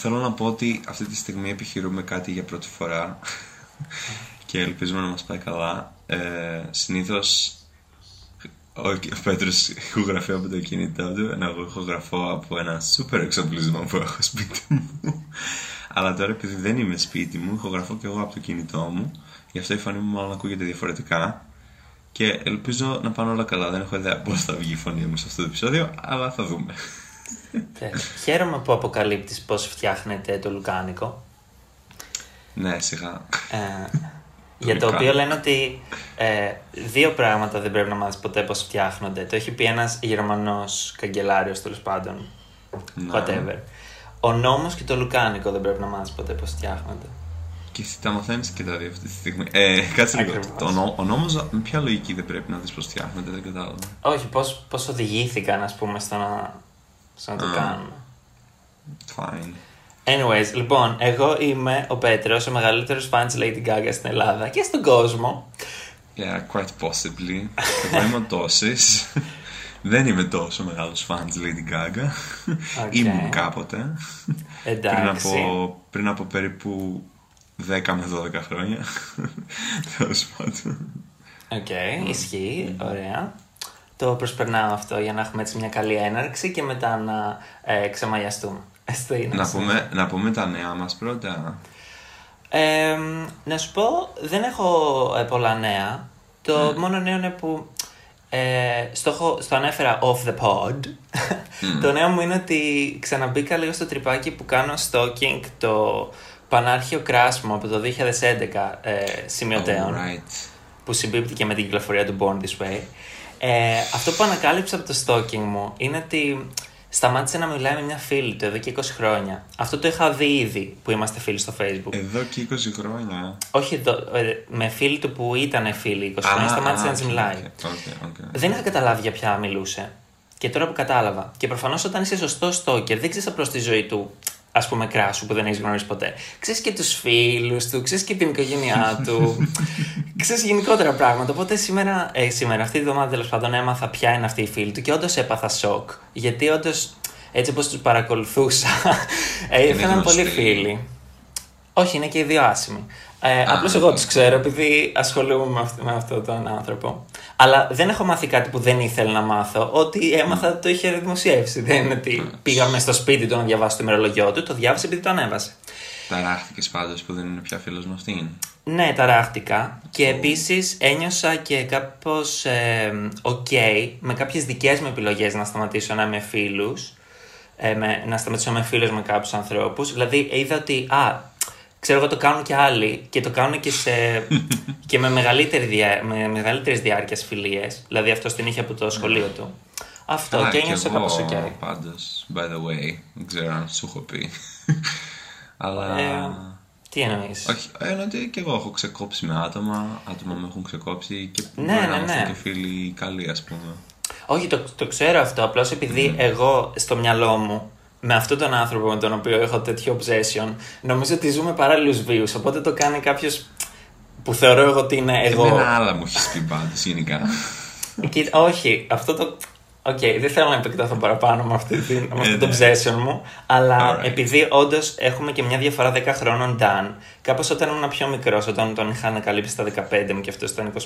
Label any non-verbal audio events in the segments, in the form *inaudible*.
Θέλω να πω ότι αυτή τη στιγμή επιχειρούμε κάτι για πρώτη φορά *laughs* και ελπίζουμε να μας πάει καλά. Ε, συνήθως ο, ο Πέτρος ηχογραφεί από το κινητό του, ενώ εγώ ηχογραφώ από ένα σούπερ εξοπλισμό που έχω σπίτι μου. Αλλά τώρα επειδή δεν είμαι σπίτι μου, ηχογραφώ και εγώ από το κινητό μου. Γι' αυτό η φωνή μου μάλλον ακούγεται διαφορετικά. Και ελπίζω να πάνε όλα καλά. Δεν έχω ιδέα πώς θα βγει η φωνή μου σε αυτό το επεισόδιο, αλλά θα δούμε. Ε, χαίρομαι που αποκαλύπτεις πώς φτιάχνετε το λουκάνικο. Ναι, σιγά. Ε, για το οποίο λένε ότι ε, δύο πράγματα δεν πρέπει να μάθεις ποτέ πώς φτιάχνονται. Το έχει πει ένας Γερμανός καγκελάριος τέλος πάντων. Ναι. Whatever. Ο νόμος και το λουκάνικο δεν πρέπει να μάθεις ποτέ πώς φτιάχνονται. Και εσύ τα μαθαίνεις και τα δύο αυτή τη στιγμή. Ε, κάτσε λίγο. Ακριβώς. Το νο- ο νόμος με ποια λογική δεν πρέπει να δεις πώς φτιάχνεται, δεν κατάλαβα. Όχι, πώς, πώς οδηγήθηκαν ας πούμε στο να, στο να το Α. κάνουν. Fine. Anyways, λοιπόν, εγώ είμαι ο Πέτρος, ο μεγαλύτερος φαν της Lady Gaga στην Ελλάδα και στον κόσμο. Yeah, quite possibly. Εγώ είμαι ο Τόσης. Δεν είμαι τόσο μεγάλος φαν της Lady Gaga. OK. Ήμουν κάποτε. Εντάξει. πριν, από, πριν από περίπου 10 με 12 χρόνια. *laughs* Τέλος πάντων. Οκ, ισχύει, ωραία. Το προσπερνάω αυτό για να έχουμε έτσι μια καλή έναρξη και μετά να ε, ξεμαγιαστούμε. *laughs* Αυτό είναι. να, πούμε, να πούμε τα νέα μας πρώτα. Ε, να σου πω, δεν έχω ε, πολλά νέα. Το μόνο νέο είναι που ε, στο, έχω- στο ανέφερα off the pod. *laughs* το νέο μου είναι ότι ξαναμπήκα λίγο στο τριπάκι που κάνω stalking το πανάρχαιο crush μου από το 2011 ε, σημειωτέον. Alright. που συμπίπτει και με την κυκλοφορία του Born This Way. Ε, αυτό που ανακάλυψα από το stalking μου είναι ότι σταμάτησε να μιλάει με μια φίλη του εδώ και 20 χρόνια. Αυτό το είχα δει ήδη που είμαστε φίλοι στο Facebook. Εδώ και 20 χρόνια. Όχι εδώ, ε, με φίλη του που ήταν φίλη 20 χρόνια, σταμάτησε να της μιλάει. Ok, ok. Δεν είχα καταλάβει για ποια μιλούσε. Και τώρα που κατάλαβα. Και προφανώς όταν είσαι σωστός stalker, δεν ξέρεις απλώς τη ζωή του, ας πούμε, crush σου που δεν έχεις γνωρίσει ποτέ. Ξέρεις και τους φίλους του, ξέρεις και την οικογένειά του. *laughs* ξέρεις γενικότερα πράγματα. Οπότε σήμερα, ε, σήμερα αυτή τη βδομάδα τέλος πάντων, έμαθα ποια είναι αυτή η φίλη του και όντως έπαθα σοκ. Γιατί όντως, έτσι όπως τους παρακολουθούσα, *laughs* ε, Είναι ήρθαν πολύ γνωστοί. φίλοι. Όχι, είναι και οι δύο άσημοι. Ε, Α, Απλώς εγώ οκ. του ξέρω επειδή ασχολούμαι με, αυτό, με αυτόν τον άνθρωπο. Αλλά δεν έχω μάθει κάτι που δεν ήθελα να μάθω. Ό,τι έμαθα το είχε δημοσιεύσει. Δεν είναι ότι πήγαμε στο σπίτι του να διαβάσω το ημερολόγιό του, το διάβασε επειδή το ανέβασε. Ταράχτηκες πάντως που δεν είναι πια φίλος με αυτήν. Ναι, ταράχτηκα. Και επίσης ένιωσα και κάπως ε, οκ με κάποιες δικές μου επιλογές να σταματήσω να είμαι φίλους. Ε, με, να σταματήσω να είμαι φίλος με κάποιους ανθρώπους. Δηλαδή είδα ότι. Α, ξέρω εγώ το κάνουν και άλλοι και το κάνουν και, σε, *laughs* και με, μεγαλύτερη διά, με μεγαλύτερες διάρκειες φιλίες. Δηλαδή αυτός την είχε από το σχολείο του. Αυτό Καλά, και κι ένιωσα εγώ, κάπως οκ. Πάντως, by the way, δεν ξέρω αν σου έχω πει. *laughs* Αλλά. Ε, τι εννοείς; Όχι, εννοώ ότι και εγώ έχω ξεκόψει με άτομα, άτομα με έχουν ξεκόψει και Ναι, μπορεί ναι, να είμαστε ναι. και φίλοι καλοί, ας πούμε. Όχι, το, το ξέρω αυτό. Απλώς επειδή εγώ στο μυαλό μου με αυτόν τον άνθρωπο με τον οποίο έχω τέτοιο obsession, νομίζω ότι ζούμε παράλληλους βίου. Οπότε το κάνει κάποιος που θεωρώ εγώ ότι είναι εγώ. Εμένα άλλα μου έχεις πει πάντως γενικά. *laughs* Κοίτα, όχι, αυτό το. Οκ, δεν θέλω να επεκταθώ παραπάνω με, αυτή την, με αυτό Ε, το ναι. obsession μου. Αλλά Alright. επειδή όντως έχουμε και μια διαφορά 10 χρόνων Dan, κάπως όταν ήμουν πιο μικρός, όταν τον είχα ανακαλύψει στα 15 μου και αυτός στα 25,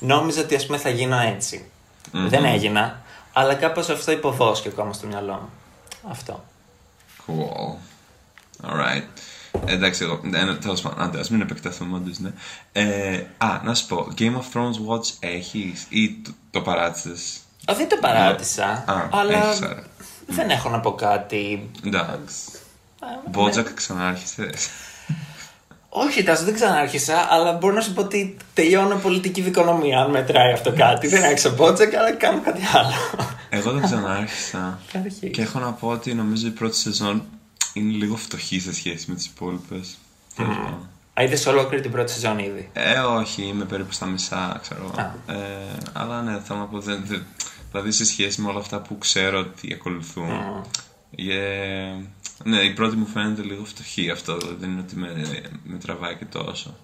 νόμιζα ότι ας πούμε θα γίνω έτσι. Μμμ. Δεν έγινα, αλλά κάπως αυτό υποβόσκει ακόμα στο μυαλό μου. Αυτό. Cool. Alright. Ε, εντάξει, εγώ. Ε, Τέλος πάντων, άντε, ας μην επεκταθούμε, όντως, ναι. Ε, α, να σου πω, Game of Thrones Watch έχεις ή το, το παράτησες; Α, δεν το παράτησα, Α, αλλά έχεις, άρα. δεν έχω να πω κάτι. Εντάξει. Ε, Μπότζακ ξανάρχισες; Όχι, Τάσο, δεν ξανάρχισα, αλλά μπορώ να σου πω ότι τελειώνω πολιτική δικονομία, αν μετράει αυτό κάτι. δεν άρχισα μπότζακ, αλλά κάνω κάτι άλλο. Εγώ δεν ξανάρχισα. Καταρχήν. και έχω να πω ότι νομίζω η πρώτη σεζόν είναι λίγο φτωχή σε σχέση με τις υπόλοιπες. Α, είδες ολόκληρη την πρώτη σεζόν ήδη; Ε, όχι, είμαι περίπου στα μισά, ξέρω. Α. Ε, αλλά ναι, θέλω να πω. Δεν, δεν- δηλαδή σε σχέση με όλα αυτά που ξέρω ότι ακολουθούν. Ε, ναι, η πρώτη μου φαίνεται λίγο φτωχή αυτό. δηλαδή Δεν είναι ότι με, με τραβάει και τόσο.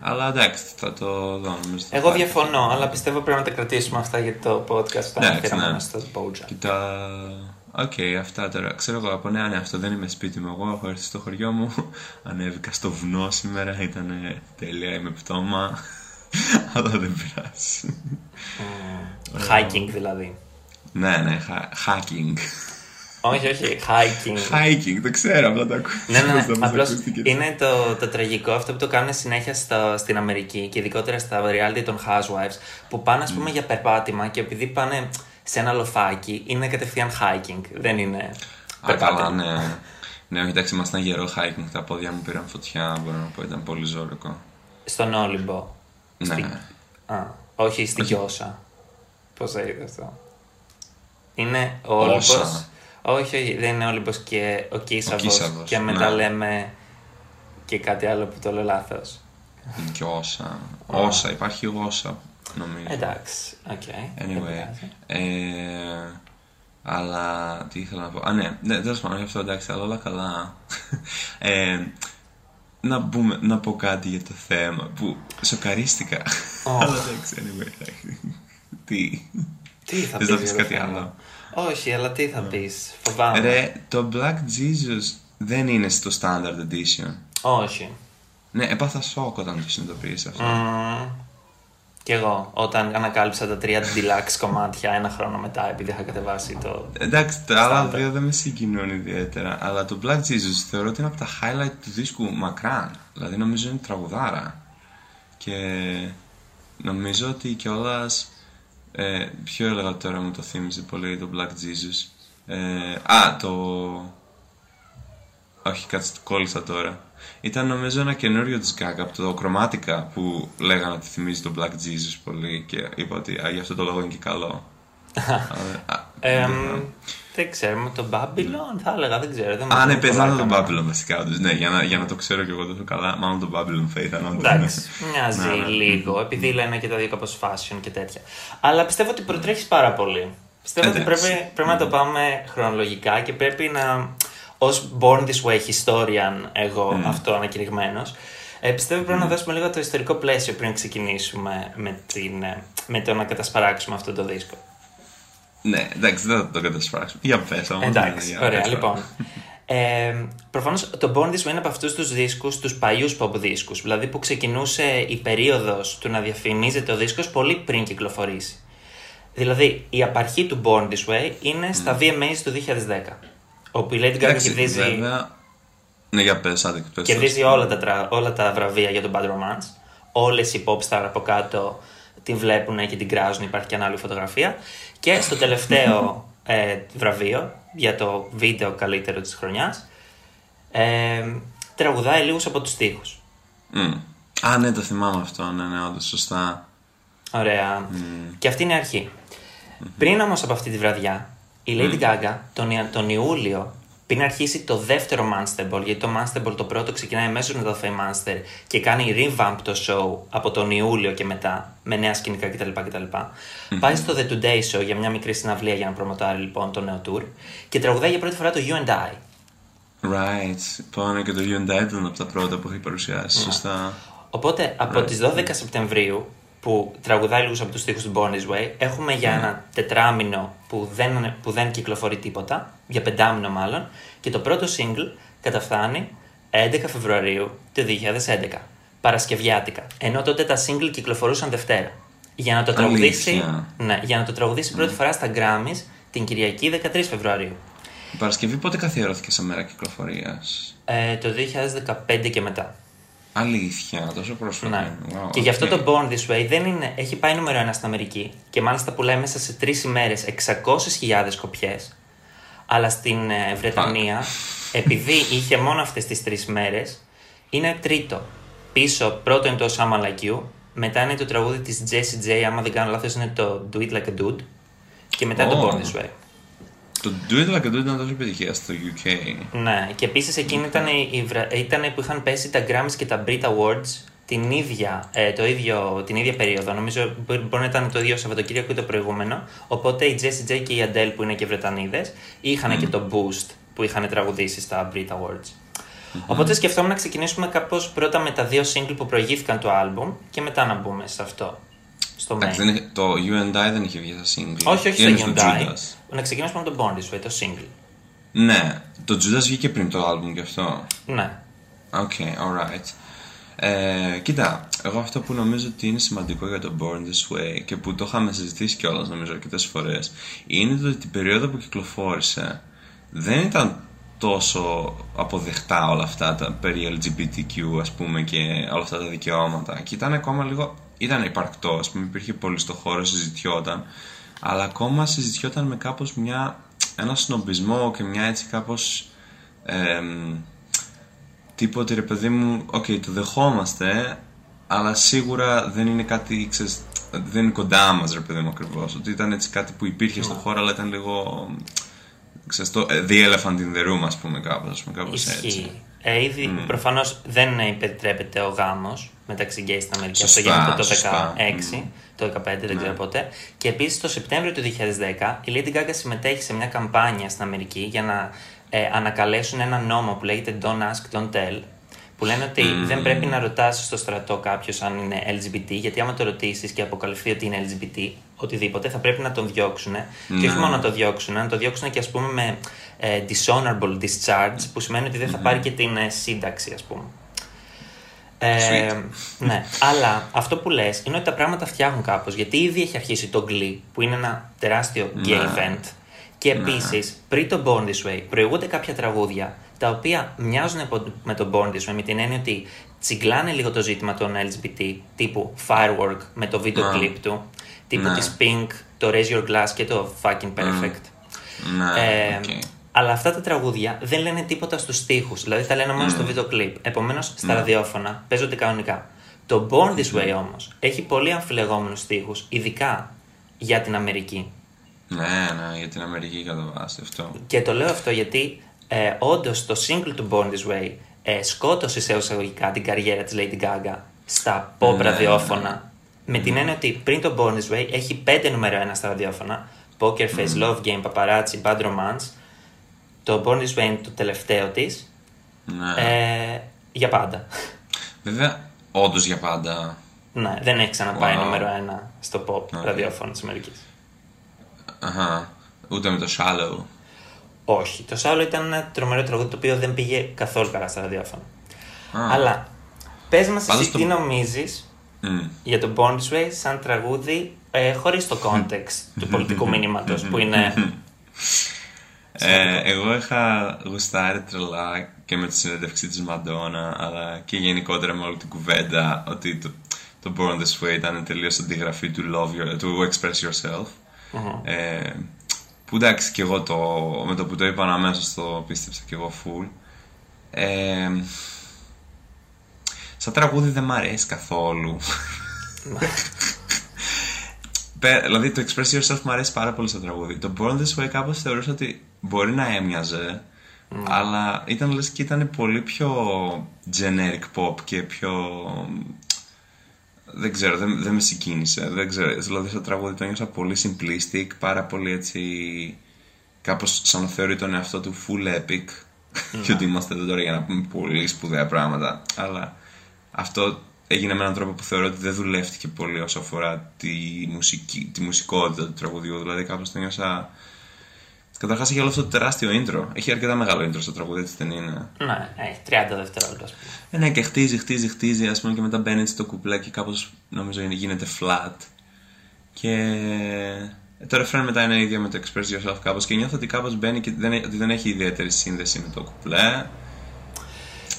Αλλά εντάξει, θα το δω. Νομίζω θα Εγώ πάει. διαφωνώ, αλλά πιστεύω πρέπει να τα κρατήσουμε αυτά για το podcast που Εντάξει, αναφέραμε ναι. στο Bojack. Κοίτα. οκ, αυτά τώρα. Ξέρω εγώ από ναι, ναι, αυτό δεν είμαι σπίτι μου. Εγώ έχω έρθει στο χωριό μου. *laughs* Ανέβηκα στο βουνό σήμερα. Ήταν τέλεια, είμαι πτώμα. *laughs* Αλλά δεν πειράζει. Hiking δηλαδή. ναι, ναι, hacking. Όχι, όχι, hiking. Hiking, το ξέρω, απλά το ακούω. ναι, ναι, ναι. *laughs* Απλώς είναι το, το τραγικό αυτό που το κάνουν συνέχεια στο, στην Αμερική και ειδικότερα στα reality των Housewives που πάνε, ας πούμε, για περπάτημα και επειδή πάνε σε ένα λοφάκι είναι κατευθείαν hiking. Δεν είναι. Α, καλά, ναι. Ναι, όχι, εντάξει, ήμασταν γερό hiking. Τα πόδια μου πήραν φωτιά, μπορώ να πω, ήταν πολύ ζώρικο. Στον Όλυμπο. Ναι. Στη... Α, όχι στην Κιώσα. Πώς θα είδες αυτό. Είναι ο Όλυμπος. Όχι, όχι, δεν είναι ο Όλυμπος και ο Κίσαβος. Και μετά ναι. λέμε και κάτι άλλο που το λέω λάθος. Και όσα. Όσα, υπάρχει όσα, νομίζω. Εντάξει, ok. Okay. Anyway. Ε, αλλά τι ήθελα να πω. Α, ναι, ναι τέλος πάντων, αυτό εντάξει, αλλά όλα καλά. Ε, να, μπούμε, να πω κάτι για το θέμα που σοκαρίστηκα. Oh. *laughs* αλλά εντάξει, anyway. τι; Τι θα Θες πεις να πεις για το κάτι θέμα; άλλο; Όχι, αλλά τι θα πεις. Φοβάμαι. Ρε, το Black Jesus δεν είναι στο Standard Edition. Όχι. Ναι, έπαθα σοκ όταν το συνειδητοποίησα αυτό. Mm. Κι εγώ, όταν ανακάλυψα τα τρία deluxe κομμάτια ένα χρόνο μετά, επειδή είχα κατεβάσει το. Εντάξει, τα άλλα Standard. δύο δεν με συγκινούν ιδιαίτερα. Αλλά το Black Jesus θεωρώ ότι είναι από τα highlight του δίσκου μακράν. Δηλαδή νομίζω είναι τραγουδάρα. Και νομίζω ότι κιόλας. Ε, ποιο έλεγα τώρα μου το θύμιζε πολύ το Black Jesus. Ε, α, το. Όχι, κάτσε το κόλλησα τώρα. Ήταν νομίζω ένα καινούριο της Gaga από το Chromatica που λέγανε ότι θυμίζει το Black Jesus πολύ και είπα ότι α, γι' αυτό το λόγο είναι και καλό. *laughs* Αλλά, α, Εμ, δεν ξέρω. δεν ξέρουμε, το Babylon θα έλεγα, δεν ξέρω. Δεν μου Α, ναι, έρχεται πιθανόν πολλά τον κανένα. Babylon βασικά. όντως. Ναι, για να, για να το ξέρω κι εγώ τόσο καλά, μάλλον τον Babylon θα ήταν όντως. Εντάξει, ναι. μοιάζει Ναι, ναι. λίγο, επειδή λένε και τα δύο κάπως fashion και τέτοια. Αλλά πιστεύω ότι προτρέχεις πάρα πολύ. Πιστεύω ότι Εντάξει. πρέπει, πρέπει να το πάμε χρονολογικά και πρέπει να. Ω born this way historian, εγώ αυτό ανακηρυγμένος, ε, πιστεύω πρέπει να δώσουμε λίγο το ιστορικό πλαίσιο πριν ξεκινήσουμε με, την, ε, με το να κατασπαράξουμε αυτό το δίσκο. Ναι, εντάξει, δεν θα το κατασπράξουμε. Για πες όμως. Εντάξει, ναι, για ωραία. πες το. Λοιπόν, ε, Προφανώς το Born This Way είναι από αυτούς τους δίσκους, τους παλιούς pop δίσκους. Δηλαδή που ξεκινούσε η περίοδος του να διαφημίζεται ο δίσκος πολύ πριν κυκλοφορήσει. Δηλαδή η απαρχή του Born This Way είναι στα VMAs του 2010. Όπου η Lady Gaga Εντάξει, κερδίζει, βέβαια... Ναι, για πες, άντε, πες. κερδίζει όλα, τα, τρα- όλα τα βραβεία για τον Bad Romance. Όλες οι pop star από κάτω την βλέπουν και την κράζουν. Υπάρχει και ανάλογη φωτογραφία. Και στο τελευταίο ε, βραβείο για το βίντεο καλύτερο της χρονιάς ε, τραγουδάει λίγους από τους στίχους. Μμ. Α, ναι, το θυμάμαι αυτό. Ναι, ναι, όντως, σωστά. Ωραία. Και αυτή είναι η αρχή. Πριν όμως από αυτή τη βραδιά, η Lady Gaga τον, Ια- τον Ιούλιο, πριν αρχίσει το δεύτερο Monster Ball, γιατί το Monster Ball το πρώτο ξεκινάει αμέσως μετά το Fame Monster και κάνει revamp το show από τον Ιούλιο και μετά, με νέα σκηνικά κτλ. κτλ. Πάει στο The Today Show για μια μικρή συναυλία για να προμοτάρει λοιπόν το νέο tour και τραγουδάει για πρώτη φορά το You and I. Right. Πάνε και το Hyundai ήταν από τα πρώτα που έχει παρουσιάσει. Σωστά. Οπότε από τις 12 Σεπτεμβρίου που τραγουδάει λίγους από τους στίχους του Born This Way έχουμε για ένα τετράμινο που δεν, που δεν κυκλοφορεί τίποτα, για πεντάμινο μάλλον και το πρώτο single καταφθάνει 11 Φεβρουαρίου του 2011, Παρασκευιάτικα, ενώ τότε τα single κυκλοφορούσαν Δευτέρα. Για να το τραγουδήσει, Αλήθεια. ναι, για να το τραγουδήσει πρώτη φορά στα Grammys την Κυριακή 13 Φεβρουαρίου. Η Παρασκευή πότε καθιερώθηκε σαν μέρα κυκλοφορίας; Ε, το 2015 και μετά. Αλήθεια, τόσο πρόσφατα. Ναι. Wow, και γι' αυτό οκ. το Born This Way δεν είναι, έχει πάει νούμερο ένα στην Αμερική και μάλιστα πουλάει μέσα σε τρεις ημέρες 600.000 κόπιες. Αλλά στην ε, Βρετανία, επειδή είχε μόνο αυτές τις τρεις μέρες, είναι τρίτο. Πίσω, πρώτο είναι το Someone Like You, μετά είναι το τραγούδι της Jessie J, άμα δεν κάνω λάθος, είναι το Do It Like a Dude. Και μετά το Oh. Born This Way. Το Do It Like a Do ήταν τόσο επιτυχία στο UK. Ναι, και επίσης εκείνη ήταν, η, η βρα- ήταν που είχαν πέσει τα Grammys και τα Brit Awards την ίδια, ε, το ίδιο, την ίδια περίοδο. Νομίζω μπορεί, μπορεί να ήταν το ίδιο Σαββατοκύριακο ή το προηγούμενο. Οπότε η Jessie J και η Adele που είναι και Βρετανίδες είχαν και το Boost που είχαν τραγουδήσει στα Brit Awards. Οπότε σκεφτόμουν να ξεκινήσουμε κάπως πρώτα με τα δύο single που προηγήθηκαν το album και μετά να μπούμε σε αυτό. Στο Εντάξει, main. δεν είχε- το You and I δεν είχε βγει σαν single. Όχι, όχι Είναι στο στο You and I. Judas. Να ξεκινήσουμε με τον Born This Way, το single. Ναι, το Judas βγήκε πριν το album γι' αυτό. Ναι. Ok, alright. Ε, κοίτα, εγώ αυτό που νομίζω ότι είναι σημαντικό για το Born This Way και που το είχαμε συζητήσει κιόλας νομίζω αρκετές φορές είναι το ότι την περίοδο που κυκλοφόρησε δεν ήταν τόσο αποδεκτά όλα αυτά τα περί LGBTQ ας πούμε και όλα αυτά τα δικαιώματα και ήταν ακόμα λίγο, ήταν υπαρκτό ας πούμε υπήρχε πολύ στο χώρο, συζητιόταν αλλά ακόμα συζητιόταν με κάπως μια, ένα σνομπισμό και μια έτσι κάπως εμ, τύπου ότι ρε παιδί μου, οκ, το δεχόμαστε, αλλά σίγουρα δεν είναι κάτι, ξέρεις, δεν είναι κοντά μας ρε παιδί μου ακριβώς. Ότι ήταν έτσι κάτι που υπήρχε στο χώρο, αλλά ήταν λίγο, ξέρεις, το ε, the elephant in the room, ας πούμε, κάπως, ας πούμε, κάπως έτσι. Ισχύει. Ε, ήδη Mm. προφανώς δεν επιτρέπεται ο γάμος μεταξύ γκέις στην Αμερική. Σωστά, Αυτό γίνεται το σωστά. Mm. 2016, το 2015, δεν ξέρω πότε. Και επίσης το Σεπτέμβριο του 2010 η Lady Gaga συμμετέχει σε μια καμπάνια στην Αμερική για να ε, ανακαλέσουν ένα νόμο που λέγεται Don't Ask, Don't Tell. Που λένε ότι Mm. δεν πρέπει να ρωτάς στο στρατό κάποιος αν είναι LGBT, γιατί άμα το ρωτήσεις και αποκαλυφθεί ότι είναι LGBT, οτιδήποτε, θα πρέπει να τον διώξουν. Και όχι μόνο να το διώξουν, να το διώξουν και ας πούμε με ε, dishonorable discharge, που σημαίνει ότι δεν θα πάρει και την ε, σύνταξη, ας πούμε. Ε, Sweet. ναι, αλλά αυτό που λες είναι ότι τα πράγματα φτιάχνουν κάπως γιατί ήδη έχει αρχίσει το Glee που είναι ένα τεράστιο gay Ναι. event και επίσης πριν το Born This Way προηγούνται κάποια τραγούδια τα οποία μοιάζουν από- με το Born This Way με την έννοια ότι τσιγκλάνε λίγο το ζήτημα των LGBT τύπου Firework με το βίντεο Ναι. κλιπ του τύπου Ναι. της Pink, το Raise Your Glass και το Fucking Perfect Ναι, ε, οκ. Αλλά αυτά τα τραγούδια δεν λένε τίποτα στους στίχους, δηλαδή τα λένε μόνο στο βίντεο κλιπ. Επομένως, στα ραδιόφωνα παίζονται κανονικά. Το Born This Way όμως έχει πολύ αμφιλεγόμενους στίχους, ειδικά για την Αμερική. Ναι, ναι, για την Αμερική κατά βάση αυτό. Και το λέω αυτό γιατί ε, όντως το single του Born This Way ε, σκότωσε σε εισαγωγικά την καριέρα της Lady Gaga στα pop Ναι, ραδιόφωνα. Με την έννοια ότι πριν το Born This Way έχει πέντε νούμερο ένα στα ραδιόφωνα. Poker Face, Love Game, Paparazzi, Bad Romance. Το Born This Way είναι το τελευταίο της. Ναι. Ε, για πάντα. Βέβαια, όντως για πάντα. ναι, δεν έχει ξαναπάει Wow. νούμερο ένα στο pop Okay. ραδιόφωνο της Αμερικής. Αχα. Ούτε με το Shallow. Όχι. Το Σάουλο ήταν ένα τρομερό τραγούδι το οποίο δεν πήγε καθόλου καλά στα ραδιόφωνα. Α. Αλλά πες μας Πάντως εσύ το- τι νομίζεις Μμ. για το Born This Way σαν τραγούδι ε, χωρίς το context *laughs* του πολιτικού μήνυματος που είναι... *laughs* Ε, εγώ είχα γουστάρει τρελά και με τη συνέντευξη της Μαντόνα αλλά και γενικότερα με όλη την κουβέντα ότι το, το Born This Way ήταν τελείως αντιγραφή του, love your, του Express Yourself. Ε, που εντάξει και εγώ το, με το που το είπαν αμέσως το πίστεψα και εγώ full. Ε, σαν τραγούδι δεν μ' αρέσει καθόλου Πε- Δηλαδή το Express Yourself μου αρέσει πάρα πολύ στο τραγούδι. Το Born This Way κάπως θεωρούσα ότι μπορεί να έμοιαζε, αλλά ήταν λες και ήταν πολύ πιο generic pop και πιο... Δεν ξέρω, δεν, δεν με συγκίνησε. Δεν ξέρω, δηλαδή στο τραγούδι το ένιωσα πολύ simplistic, πάρα πολύ έτσι... Κάπως σαν να θεωρεί τον εαυτό του full epic. και ότι είμαστε εδώ τώρα για να πούμε πολύ σπουδαία πράγματα. Αλλά αυτό έγινε με έναν τρόπο που θεωρώ ότι δεν δουλεύτηκε πολύ όσο αφορά τη, μουσική, τη μουσικότητα του τραγουδιού. Δηλαδή κάπως το νιώσα... Καταρχάς έχει όλο αυτό το τεράστιο intro. Έχει αρκετά μεγάλο intro στο τραγούδι, έτσι δεν είναι; ναι, έχει 30 δευτερόλεπτα ας πούμε. Ε, ναι, και χτίζει, χτίζει, χτίζει, ας πούμε, και μετά μπαίνει στο κουπλέ και κάπως νομίζω είναι- γίνεται flat. Και ε, το ρεφρέν μετά είναι ίδιο με το Express Yourself κάπως και νιώθω ότι κάπως μπαίνει και δεν, ότι δεν έχει ιδιαίτερη σύνδεση με το κουπλέ.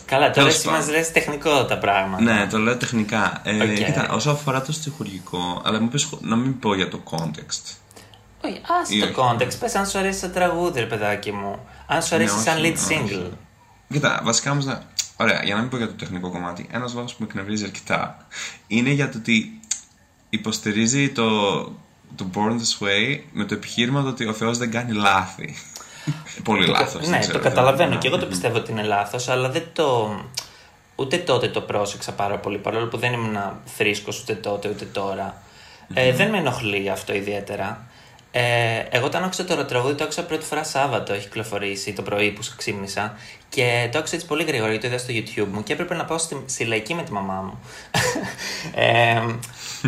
Καλά, τώρα Τέλος εσύ πάντων. μας λες τεχνικό τα πράγματα. Ναι, το λέω τεχνικά. Ε, Οκ. Κοίτα, όσο αφορά το στοιχουργικό, αλλά μου πεις, να μην πω για το context. Όχι, άσε Ή το όχι. context. Πες αν σου αρέσει το τραγούδι, ρε παιδάκι μου. Αν σου αρέσει Ναι, σαν όχι, lead όχι. single. Κοίτα, βασικά όμως. να- Ωραία, για να μην πω για το τεχνικό κομμάτι, ένας λόγος που με εκνευρίζει αρκετά είναι για το ότι υποστηρίζει το, το Born This Way με το επιχείρημα το ότι ο Θεός δεν κάνει λάθη. *laughs* Πολύ λάθος. Ναι, το καταλαβαίνω και εγώ το πιστεύω ότι είναι λάθος, αλλά δεν το... Ούτε τότε το πρόσεξα πάρα πολύ, παρόλο που δεν ήμουν θρήσκος ούτε τότε ούτε τώρα. Ε, δεν με ενοχλεί αυτό ιδιαίτερα. Ε, εγώ όταν άκουσα το τραγούδι, το άκουσα πρώτη φορά Σάββατο, έχει κυκλοφορήσει το πρωί που ξύπνησα Και το άκουσα έτσι πολύ γρήγορα γιατί το είδα στο YouTube μου και έπρεπε να πάω στη, στη λαϊκή με τη μαμά μου. *laughs* ε,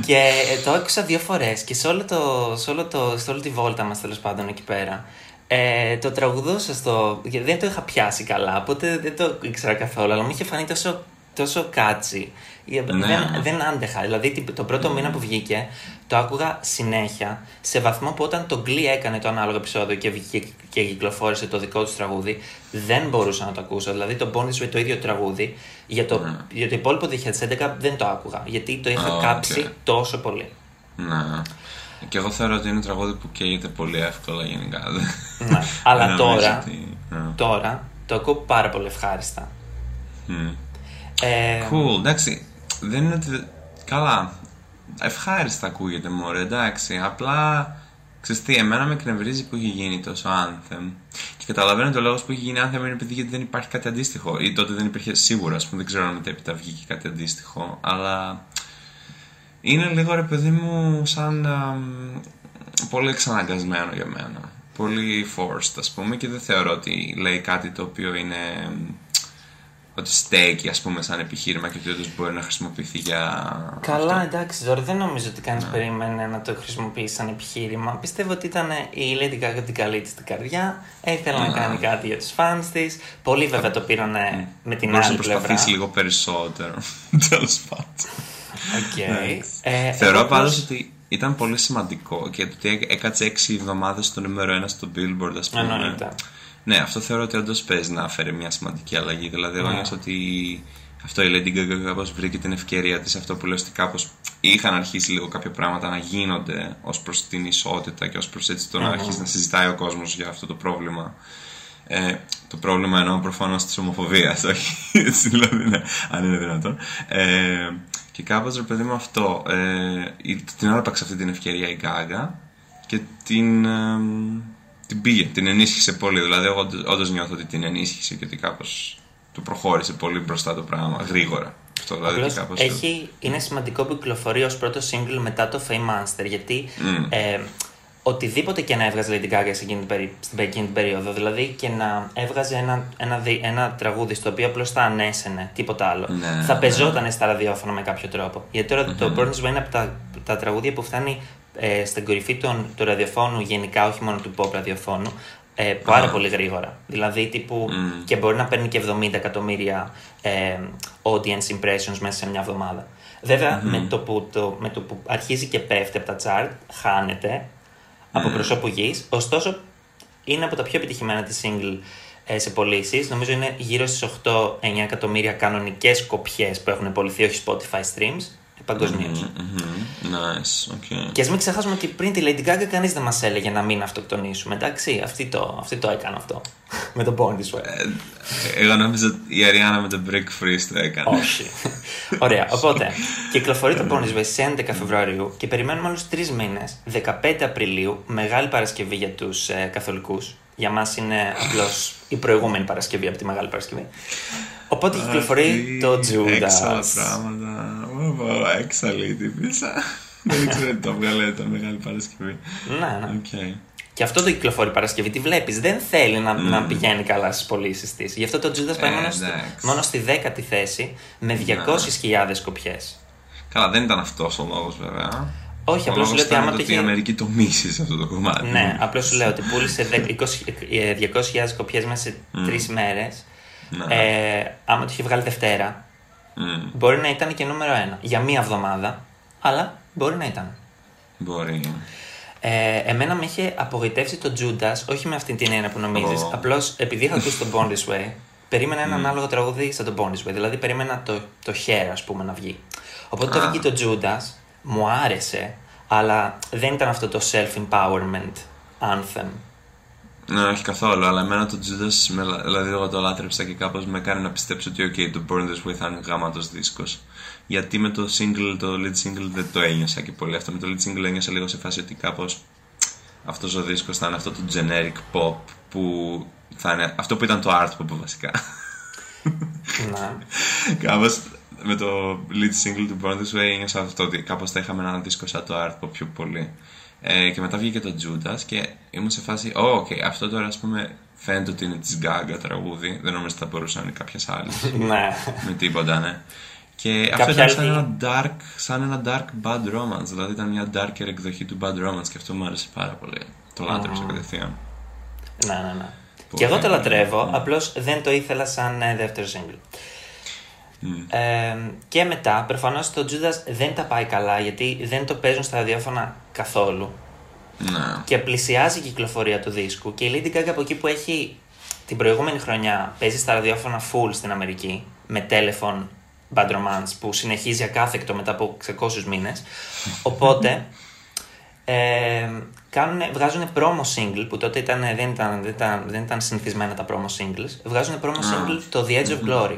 και το άκουσα δύο φορές και σε, όλο το, σε, όλο το, σε όλη τη βόλτα μας τέλος πάντων εκεί πέρα. Ε, το τραγουδούσα στο. γιατί δεν το είχα πιάσει καλά, οπότε δεν το ήξερα καθόλου, αλλά μου είχε φανεί τόσο, τόσο κάτσι. Ναι. Δεν, δεν άντεχα. Δηλαδή τι- το πρώτο μήνα που βγήκε το άκουγα συνέχεια σε βαθμό που όταν το Glee έκανε το ανάλογο επεισόδιο και βγήκε και κυκλοφόρησε το δικό του τραγούδι, δεν μπορούσα να το ακούσω. Δηλαδή το Bonnie Sweet το ίδιο τραγούδι για το, για το υπόλοιπο 2011 δεν το άκουγα. Γιατί το είχα Α, οκ. κάψει τόσο πολύ. Ναι. Και εγώ θεωρώ ότι είναι τραγούδι που καίγεται πολύ εύκολα γενικά. Ναι. Αλλά Δεν νομίζω τώρα, ότι- ναι. τώρα το ακούω πάρα πολύ ευχάριστα. Μμ. Ε, Cool, εντάξει. Δεν είναι ότι. Καλά. Ευχάριστα ακούγεται μωρέ, εντάξει. Απλά. Ξέρεις τι, εμένα με εκνευρίζει που έχει γίνει τόσο Anthem. Και καταλαβαίνω το λόγος που έχει γίνει Anthem είναι επειδή γιατί δεν υπάρχει κάτι αντίστοιχο. Ή τότε δεν υπήρχε σίγουρα, ας πούμε, δεν ξέρω αν μετέπειτα βγήκε κάτι αντίστοιχο. Αλλά. Είναι λίγο ρε παιδί μου σαν. αμ, πολύ εξαναγκασμένο για μένα. Πολύ forced, ας πούμε, και δεν θεωρώ ότι λέει κάτι το οποίο είναι ότι στέκει ας πούμε σαν επιχείρημα και ότι όντως μπορεί να χρησιμοποιηθεί για Καλά, αυτό. εντάξει, τώρα δεν νομίζω ότι κανείς Ναι. περίμενε να το χρησιμοποιήσει σαν επιχείρημα. Πιστεύω ότι ήταν η Lady Gaga την καλή της την καρδιά. Ήθελε να Ναι. κάνει κάτι για τους fans της. Πολλοί βέβαια το πήραν με την Μπορούσε άλλη να πλευρά. προσπαθήσει λίγο περισσότερο *laughs* τέλος πάντων Οκ. Εντάξει. Ε, Θεωρώ εγώ πάντως πώς- ότι ήταν πολύ σημαντικό και το ότι έκατσε 6 εβδομάδες στο νούμερο 1 στο Billboard ας πούμε Εννοείται. Ναι, αυτό θεωρώ ότι όντως παίζει να φέρει μια σημαντική αλλαγή. Δηλαδή, εγώ Ναι. νιώθω ότι αυτό η Lady Gaga κάπως βρήκε την ευκαιρία της. Αυτό που λέω ότι κάπως είχαν αρχίσει λίγο κάποια πράγματα να γίνονται ως προς την ισότητα και ως προς έτσι το να Μμμ. αρχίσει να συζητάει ο κόσμος για αυτό το πρόβλημα. Ε, το πρόβλημα εννοώ προφανώς της ομοφοβίας, *laughs* όχι. έτσι δηλαδή, ναι, αν είναι δυνατόν. Ε, και κάπως ρε παιδί μου αυτό. Ε, η- την άρπαξε αυτή την ευκαιρία η Gaga και την, ε, την πήγε, την ενίσχυσε πολύ. Δηλαδή, εγώ όντως νιώθω ότι την ενίσχυσε και ότι κάπως του προχώρησε πολύ μπροστά το πράγμα, γρήγορα. Αυτό δηλαδή Απλώς ότι κάπως... έχει, είναι σημαντικό που κυκλοφορεί ως πρώτο single μετά το Fame Monster γιατί Μμ. ε, οτιδήποτε και να έβγαζε Lady Gaga σε εκείνη την περί- στην εκείνη την περίοδο δηλαδή και να έβγαζε ένα, ένα, δι- ένα τραγούδι στο οποίο απλώς θα ανέσαινε τίποτα άλλο Ναι, θα ναι. πεζόταν στα ραδιόφωνα με κάποιο τρόπο γιατί τώρα το Burns Way είναι από τα, τα τραγούδια που φτάνει ε, στην κορυφή των, του ραδιοφώνου γενικά όχι μόνο του pop ραδιοφώνου ε, πάρα Α. πολύ γρήγορα. Δηλαδή τύπου Μμ. και μπορεί να παίρνει και 70 εκατομμύρια ε, audience impressions μέσα σε μια εβδομάδα. Βέβαια, με, το που το, με το που αρχίζει και πέφτει από τα chart, χάνεται από προσώπου γης. Ωστόσο, είναι από τα πιο επιτυχημένα της single ε, σε πωλήσεις. Νομίζω είναι γύρω στις 8-9 εκατομμύρια κανονικές κοπιές που έχουν πωληθεί, όχι Spotify streams, παγκοσμίως. Μμμ, Nice, okay. Και ας μην ξεχάσουμε ότι πριν τη Lady Gaga κανείς δεν μας έλεγε να μην αυτοκτονήσουμε. Εντάξει, αυτή το, αυτή το έκανε αυτό. *laughs* με τον πόντι σου. Ε, Εγώ νόμιζα ότι η Αριάννα με το Break Free το έκανε. Όχι. Ωραία. *laughs* Οπότε, κυκλοφορεί το Born This Way σε 11 Φεβρουαρίου και περιμένουμε άλλους τρεις μήνες. 15 Απριλίου, Μεγάλη Παρασκευή για τους ε, Καθολικούς. Για μας είναι απλώς η προηγούμενη Παρασκευή από τη Μεγάλη Παρασκευή. Οπότε κυκλοφορεί το Έξαλλα Judas. πράγματα. Ω, Έξαλλη η τύπισσα. *laughs* Δεν ήξερα ότι το βγάλε το Μεγάλη Παρασκευή. Ναι, ναι. Οκ. Και αυτό το κυκλοφορεί Παρασκευή, τη βλέπεις. Δεν θέλει να, να πηγαίνει καλά στις πωλήσεις της. Γι' αυτό το Judas πάει Ε, μόνο, στη, εντάξει. μόνο στη δέκατη θέση με 200.000 κοπιές. Καλά, δεν ήταν αυτός ο λόγος βέβαια. Όχι, Ο απλώς σου λόγος λέω ότι ήταν άμα το ότι η είχε. Αμερική το μίσει σε αυτό το κομμάτι. Ναι, απλώς σου λέω ότι πούλησε δε- 20 ε, 200.000 κοπιές μέσα σε τρεις μέρες. Ναι. Ε, άμα το είχε βγάλει Δευτέρα, Μμ, μπορεί να ήταν και νούμερο ένα για μία εβδομάδα, αλλά μπορεί να ήταν. Μπορεί. Ε, εμένα με είχε απογοητεύσει το Judas, όχι με αυτή την έννοια που νομίζεις. Ω. Απλώς επειδή είχα ακούσει το Bond This Way, περίμενα ένα ανάλογο τραγούδι σαν το Bond This Way. Δηλαδή περίμενα το, το Hair, ας πούμε, να βγει. Οπότε το Α. βγήκε το Judas, μου άρεσε, αλλά δεν ήταν αυτό το self-empowerment anthem. Ναι, όχι καθόλου, αλλά εμένα το Judas, με- δηλαδή εγώ το λάτρεψα και κάπως με κάνει να πιστέψω ότι ok, το Born This Way θα είναι γάματος δίσκος. Γιατί με το single, το lead single δεν το ένιωσα και πολύ αυτό. Με το lead single ένιωσα λίγο σε φάση ότι κάπως αυτός ο δίσκος θα είναι αυτό το generic pop που θα είναι αυτό που ήταν το art pop βασικά. ναι. *laughs* κάπως με το lead single του Born This Way ένιωσα αυτό ότι κάπως θα είχαμε ένα δίσκο σαν το art pop πιο πολύ. Ε, και μετά βγήκε το Judas και ήμουν σε φάση, oh, ok, αυτό τώρα ας πούμε φαίνεται ότι είναι της Gaga τραγούδι. Δεν νομίζω ότι θα μπορούσε να είναι κάποιας άλλης. *laughs* ναι. με τίποτα, ναι. Και αυτό ήταν σαν ένα, dark, σαν ένα dark bad romance. Δηλαδή ήταν μια darker εκδοχή του bad romance και αυτό μου άρεσε πάρα πολύ. Το λάτρεψα mm. κατευθείαν. Ναι, ναι, ναι. και εγώ το λατρεύω, mm. απλώς δεν το ήθελα σαν ε, δεύτερο single. Mm. Ε, και μετά, προφανώς το Judas δεν τα πάει καλά γιατί δεν το παίζουν στα ραδιόφωνα καθόλου. Ναι. Και πλησιάζει η κυκλοφορία του δίσκου. Και η Lady Gaga από εκεί που έχει την προηγούμενη χρονιά παίζει στα ραδιόφωνα full στην Αμερική με telephone Bad Romance που συνεχίζει ακάθεκτο μετά από 600 μήνες. Οπότε ε, κάνουνε, βγάζουν promo single που τότε ήταν, δεν, ήταν, δεν, ήταν, δεν ήταν συνηθισμένα τα promo singles. Βγάζουν promo single το The Edge of Glory.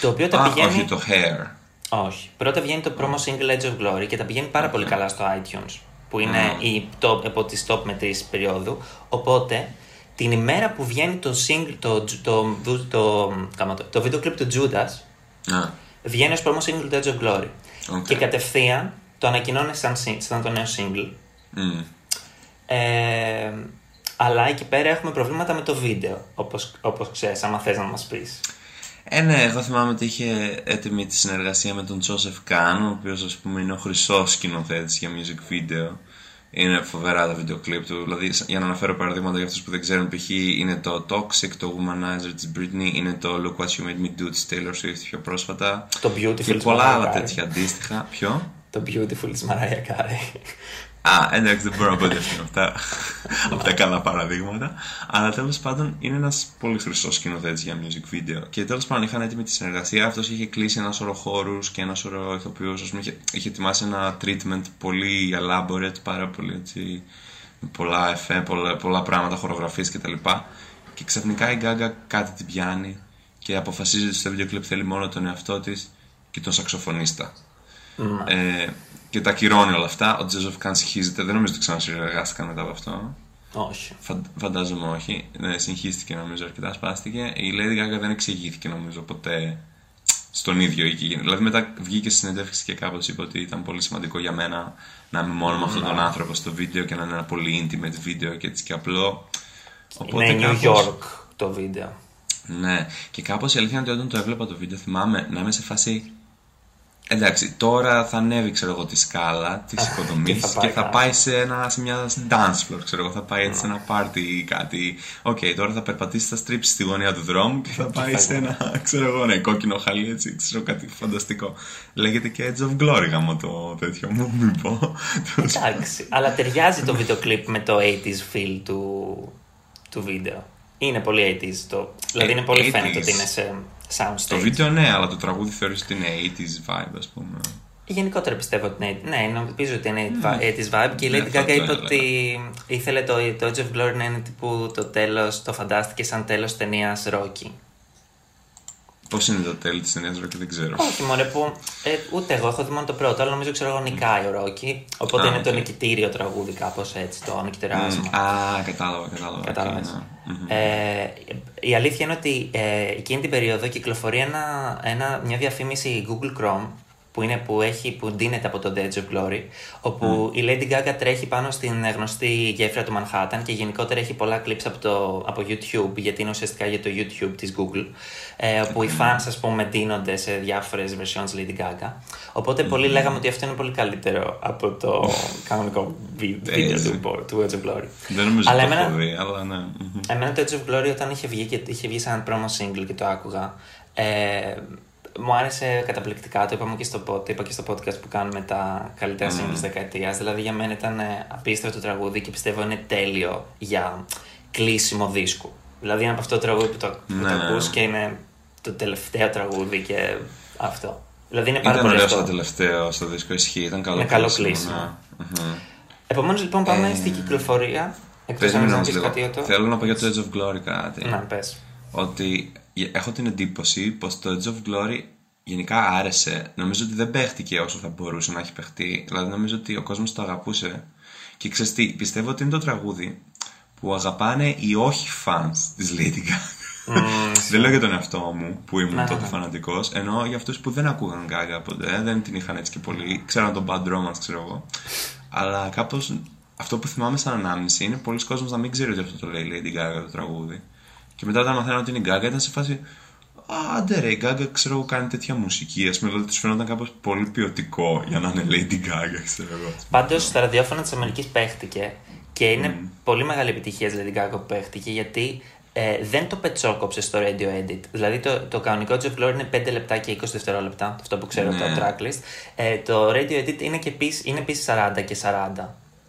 Το οποίο τα πηγαίνει. Όχι το Hair. Όχι. Πρώτα βγαίνει το promo single Edge of Glory και τα πηγαίνει πάρα πολύ καλά στο iTunes. Που είναι η top, από τις top μετρήσει περίοδου. Οπότε την ημέρα που βγαίνει το single, το, το, το, το, το, βίντεο κλιπ του Judas, Ah. Βγαίνει ως promo single του Edge of Glory. Okay. Και κατευθείαν το ανακοινώνει σαν, σαν το νέο single. Mm. Ε, αλλά εκεί πέρα έχουμε προβλήματα με το βίντεο, όπως, όπως ξέρεις, άμα θες να μας πεις. Ε, ναι, εγώ θυμάμαι ότι είχε έτοιμη τη συνεργασία με τον Τζόσεφ Καν, ο οποίος ας πούμε είναι ο χρυσός σκηνοθέτης για music video. Είναι φοβερά τα βίντεο κλιπ του. Δηλαδή, για να αναφέρω παραδείγματα για αυτούς που δεν ξέρουν, π.χ. είναι το Toxic, το Womanizer της Britney, είναι το Look What You Made Me Do της Taylor Swift πιο πρόσφατα. Το Beautiful Και πολλά άλλα τέτοια αντίστοιχα. Ποιο; Το Beautiful της Mariah Carey. Α, εντάξει, δεν μπορώ να πω αυτά, από τα καλά παραδείγματα. Αλλά τέλος πάντων είναι ένας πολύ χρυσός σκηνοθέτης για music video. Και τέλος πάντων είχαν έτοιμη τη συνεργασία. Αυτός είχε κλείσει ένα σωρό χώρους και ένα σωρό ηθοποιούς. Είχε, είχε ετοιμάσει ένα treatment πολύ elaborate, πάρα πολύ έτσι. Με πολλά εφέ, πολλά, πολλά πράγματα, χορογραφίες κτλ. Και ξαφνικά η Gaga κάτι την πιάνει και αποφασίζει ότι στο βίντεο κλειπ θέλει μόνο τον εαυτό της και τον σαξοφωνίστα. Mm. Ε, και τα ακυρώνει όλα αυτά. Ο Τζέζοφ Καν συγχύζεται. Δεν νομίζω ότι ξανασυνεργάστηκαν μετά από αυτό. Όχι. Φαν, φαντάζομαι όχι. Ναι, συγχύστηκε νομίζω αρκετά, σπάστηκε. Η Lady Gaga δεν εξηγήθηκε νομίζω ποτέ στον ίδιο εκεί. Δηλαδή μετά βγήκε στη συνεντεύξη και κάπω είπε ότι ήταν πολύ σημαντικό για μένα να είμαι μόνος με αυτόν τον άνθρωπο στο βίντεο και να είναι ένα πολύ intimate βίντεο και έτσι και απλό. Οπότε είναι κάπως... New York το βίντεο. Ναι, και κάπως η αλήθεια είναι ότι όταν το έβλεπα το βίντεο θυμάμαι να είμαι σε φάση Εντάξει, τώρα θα ανέβει ξέρω εγώ, τη σκάλα της οικοδομή και, θα, και θα πάει σε, ένα, σε μια dance floor. Ξέρω εγώ, θα πάει έτσι σε ένα πάρτι ή κάτι. OK, okay, τώρα θα περπατήσει, θα στρίψει στη γωνία του δρόμου και θα πάει σε ένα ξέρω εγώ, ναι, κόκκινο χαλί έτσι. Ξέρω κάτι φανταστικό. Λέγεται και Edge of Glory γαμώ το τέτοιο μου, μην πω. Εντάξει, αλλά ταιριάζει το *laughs* βίντεο κλιπ με το 80s feel του, του βίντεο. Είναι πολύ 80s. Το... Δηλαδή είναι πολύ 80's. φαίνεται ότι είναι σε soundstage. Το βίντεο ναι, αλλά το τραγούδι θεωρείς ότι είναι 80s vibe, ας πούμε. Γενικότερα πιστεύω ότι είναι. Ναι, νομίζω ότι είναι 80s vibe και η Lady Gaga είπε ότι ήθελε το, το Edge of Glory να είναι τύπου το τέλος, το φαντάστηκε σαν τέλος ταινίας Rocky. Πώς είναι το τέλος της ταινίας Ρόκι, δεν ξέρω. Όχι, μόνο που. Ε, ούτε εγώ έχω δει μόνο το πρώτο, αλλά νομίζω ξέρω εγώ νικάει ο Ρόκι. Οπότε είναι το νικητήριο τραγούδι, κάπως έτσι, το νικητεράσμα. Α, κατάλαβα, κατάλαβα. Κατάλαβα. Ναι. Ε, η αλήθεια είναι ότι ε, εκείνη την περίοδο κυκλοφορεί ένα, ένα, μια διαφήμιση Google Chrome που, είναι, που, έχει, που ντύνεται από το The Edge of Glory, όπου mm. η Lady Gaga τρέχει πάνω στην γνωστή γέφυρα του Manhattan και γενικότερα έχει πολλά clips από, το, από YouTube, γιατί είναι ουσιαστικά για το YouTube της Google, ε, όπου οι fans, ας πούμε, ντύνονται σε διάφορες versions Lady Gaga. Οπότε mm. πολλοί λέγαμε ότι αυτό είναι πολύ καλύτερο από το *laughs* κανονικό βίντεο του, του Edge of Glory. Δεν νομίζω ότι το έχω δει, αλλά ναι. Εμένα το Edge of Glory όταν είχε βγει και είχε βγει σαν promo single και το άκουγα, ε, μου άρεσε καταπληκτικά. Το είπαμε και στο, το είπα και στο podcast που κάνουμε τα καλύτερα mm. singles δεκαετίας. Δηλαδή για μένα ήταν ε, απίστευτο τραγούδι και πιστεύω είναι τέλειο για κλείσιμο δίσκου. Δηλαδή είναι από αυτό το τραγούδι που το, ναι. το ακούς και είναι το τελευταίο τραγούδι και αυτό. Δηλαδή είναι πάρα ήταν πολύ αυτό. το τελευταίο στο δίσκο ισχύει, ήταν καλό, είναι καλό κλείσιμο. Ναι. Επομένως λοιπόν πάμε ε... στην κυκλοφορία. Εκτός αν να πεις κάτι το... Θέλω να πω για το Edge of Glory κάτι. Να, πες. Ότι έχω την εντύπωση πως το Edge of Glory γενικά άρεσε. Νομίζω ότι δεν παίχτηκε όσο θα μπορούσε να έχει παιχτεί. Δηλαδή νομίζω ότι ο κόσμος το αγαπούσε. Και ξέρεις τι, πιστεύω ότι είναι το τραγούδι που αγαπάνε οι όχι fans της Lady Gaga. Mm, *laughs* δεν λέω για τον εαυτό μου που ήμουν ναι, τότε ναι. φανατικός, ενώ για αυτούς που δεν ακούγαν Gaga ποτέ, δεν την είχαν έτσι και πολύ. Ξέραν τον Bad Romance, ξέρω εγώ. Αλλά κάπως αυτό που θυμάμαι σαν ανάμνηση είναι πολλοί κόσμος να μην ξέρει ότι αυτό το λέει η Lady Gaga το τραγούδι. Και μετά όταν μαθαίνω ότι είναι η Gaga ήταν σε φάση. «Α, Άντε ρε, η Gaga ξέρω εγώ κάνει τέτοια μουσική. Α πούμε, δηλαδή τους φαίνονταν κάπως πολύ ποιοτικό για να είναι Lady Gaga, ξέρω εγώ. Πάντως στα ραδιόφωνα της Αμερικής παίχτηκε και είναι πολύ μεγάλη επιτυχία δηλαδή Gaga που παίχτηκε γιατί ε, δεν το πετσόκοψε στο radio edit. Δηλαδή το, το κανονικό Jeff Lorre είναι 5 λεπτά και 20 δευτερόλεπτα, αυτό που ξέρω από Ναι. το tracklist. Ε, το radio edit είναι και επίσης, είναι επίσης 40 και 40.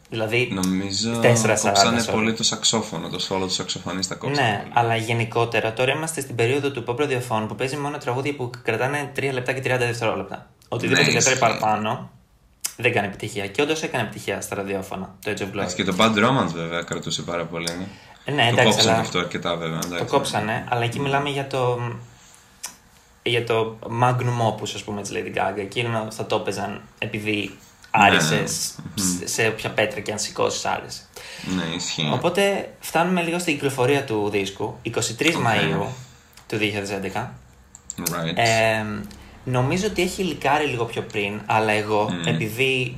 Δηλαδή, Νομίζω 4-40, κόψανε sorry. πολύ το σαξόφωνο, το σόλο του σαξοφωνίστα κόψανε. ναι, πολύ. αλλά γενικότερα τώρα είμαστε στην περίοδο του pop ραδιοφώνου που παίζει μόνο τραγούδια που κρατάνε 3 λεπτά και 30 δευτερόλεπτα. Οτιδήποτε Ναι, κρατάει ισχύει. παραπάνω δεν κάνει επιτυχία. Και όντως έκανε επιτυχία στα ραδιόφωνα το Edge of Glory. Έτσι και το Bad Romance βέβαια κρατούσε πάρα πολύ. Ναι, Ε, ναι, το εντάξει, κόψανε αλλά- αυτό αρκετά βέβαια. Το εντάξει. κόψανε, αλλά εκεί μιλάμε για το. για το magnum opus, ας πούμε, της Lady Gaga. Εκείνο θα το έπαιζαν επειδή άρεσε Ναι. σε- σε όποια πέτρα και αν σηκώσεις άρεσε. Ναι, ισχύει. Οπότε φτάνουμε λίγο στην κυκλοφορία του δίσκου, 23 Οκ. Μαΐου του 2011. Right. Ε, νομίζω ότι έχει λικάρει λίγο πιο πριν, αλλά εγώ επειδή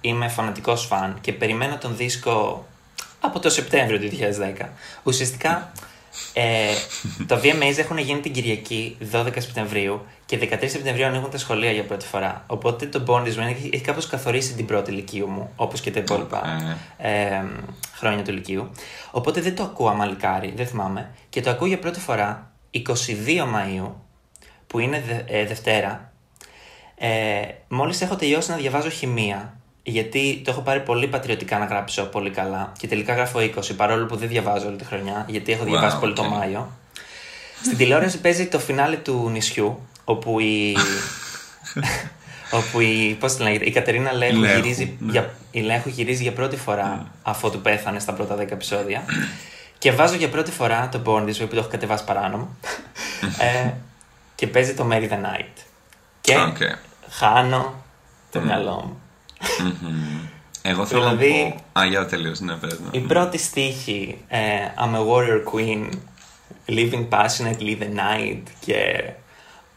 είμαι φανατικός φαν και περιμένω τον δίσκο από το Σεπτέμβριο του 2010, ουσιαστικά ε, τα VMAs έχουν γίνει την Κυριακή 12 Σεπτεμβρίου και 13 Σεπτεμβρίου ανοίγουν τα σχολεία για πρώτη φορά. Οπότε το Bondisman έχει, έχει κάπως καθορίσει την πρώτη ηλικίου μου, όπως και τα υπόλοιπα ε, χρόνια του Λυκείου. Οπότε δεν το ακούω άμα λικάρει, δεν θυμάμαι. Και το ακούω για πρώτη φορά 22 Μαΐου, που είναι δε- ε, Δευτέρα. Ε, μόλις έχω τελειώσει να διαβάζω χημεία, γιατί το έχω πάρει πολύ πατριωτικά να γράψω πολύ καλά και τελικά γράφω 20, παρόλο που δεν διαβάζω όλη τη χρονιά, γιατί έχω Wow, διαβάσει πολύ το okay. Μάιο. Στην τηλεόραση παίζει το φινάλε του Νησιού, όπου η... *laughs* όπου η, πώς τη λέγεται, η Κατερίνα Λέχου Λέχου, γυρίζει, ναι. για, η Λέχου γυρίζει για πρώτη φορά αφού του πέθανε στα πρώτα 10 επεισόδια. και βάζω για πρώτη φορά το Born This Way που το έχω κατεβάσει παράνομα. *laughs* ε, και παίζει το Marry the Night. Και Οκ. χάνω το μυαλό μου. Μμμ. Εγώ θέλω Δηλαδή- να πω. Α, για τελείως, ναι, πες. ναι. Η πρώτη στίχη, ε, I'm a warrior queen, living passionately the night και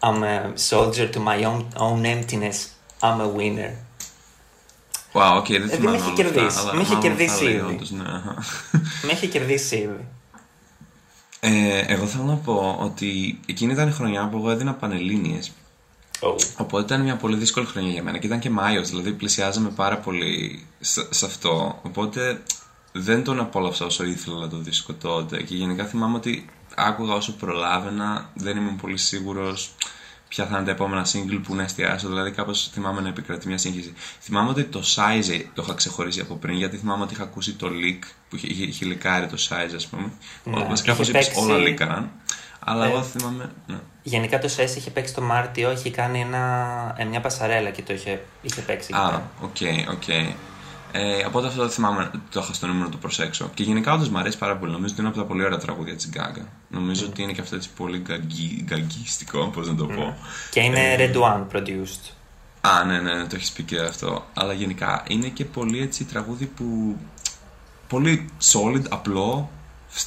I'm a soldier to my own, own emptiness, I'm a winner. Wow, οκ, δεν με θυμάμαι έχει όλα κερδίσει. αυτά, αλλά Με έχει μάλλον θα κερδίσει λέει ήδη. όντως, ναι, αχα. *laughs* Με έχει κερδίσει ήδη. Ε, εγώ θέλω να πω ότι εκείνη ήταν η χρονιά που εγώ έδινα πανελλήνιες. Oh. Οπότε ήταν μια πολύ δύσκολη χρονιά για μένα και ήταν και Μάιος, δηλαδή πλησιάζαμε πάρα πολύ σε, σε αυτό. Οπότε δεν τον απόλαυσα όσο ήθελα το δίσκο τότε και γενικά θυμάμαι ότι άκουγα όσο προλάβαινα, δεν ήμουν πολύ σίγουρος ποια θα είναι τα επόμενα single που να εστιάσω, δηλαδή κάπως θυμάμαι να επικρατεί μια σύγχυση. Θυμάμαι ότι το size το είχα ξεχωρίσει από πριν, γιατί θυμάμαι ότι είχα ακούσει το leak που είχε, είχε, είχε λικάρει το size ας πούμε. Ναι, Βασικά είχε όπως είπες παίξει- όλα λίκαραν. Αλλά Ε, εγώ θυμάμαι... Ναι. Γενικά το Scheiße είχε παίξει το Μάρτιο, είχε κάνει ένα, ε, μια πασαρέλα και το είχε, είχε παίξει. εκεί Α, πέρα. OK, OK. Ε, οπότε αυτό δεν θυμάμαι, το είχα στο νούμερο να το προσέξω. Και γενικά όντως μου αρέσει πάρα πολύ. Νομίζω ότι είναι από τα πολύ ωραία τραγούδια της Γκάγκα. Νομίζω ότι είναι και αυτό έτσι πολύ γκαγκί, γκαγκίστικο, πώς να το πω. Και είναι RedOne produced. Α, ναι, ναι, ναι, το έχεις πει και αυτό. Αλλά γενικά είναι και πολύ έτσι τραγούδι που. Πολύ solid, απλό,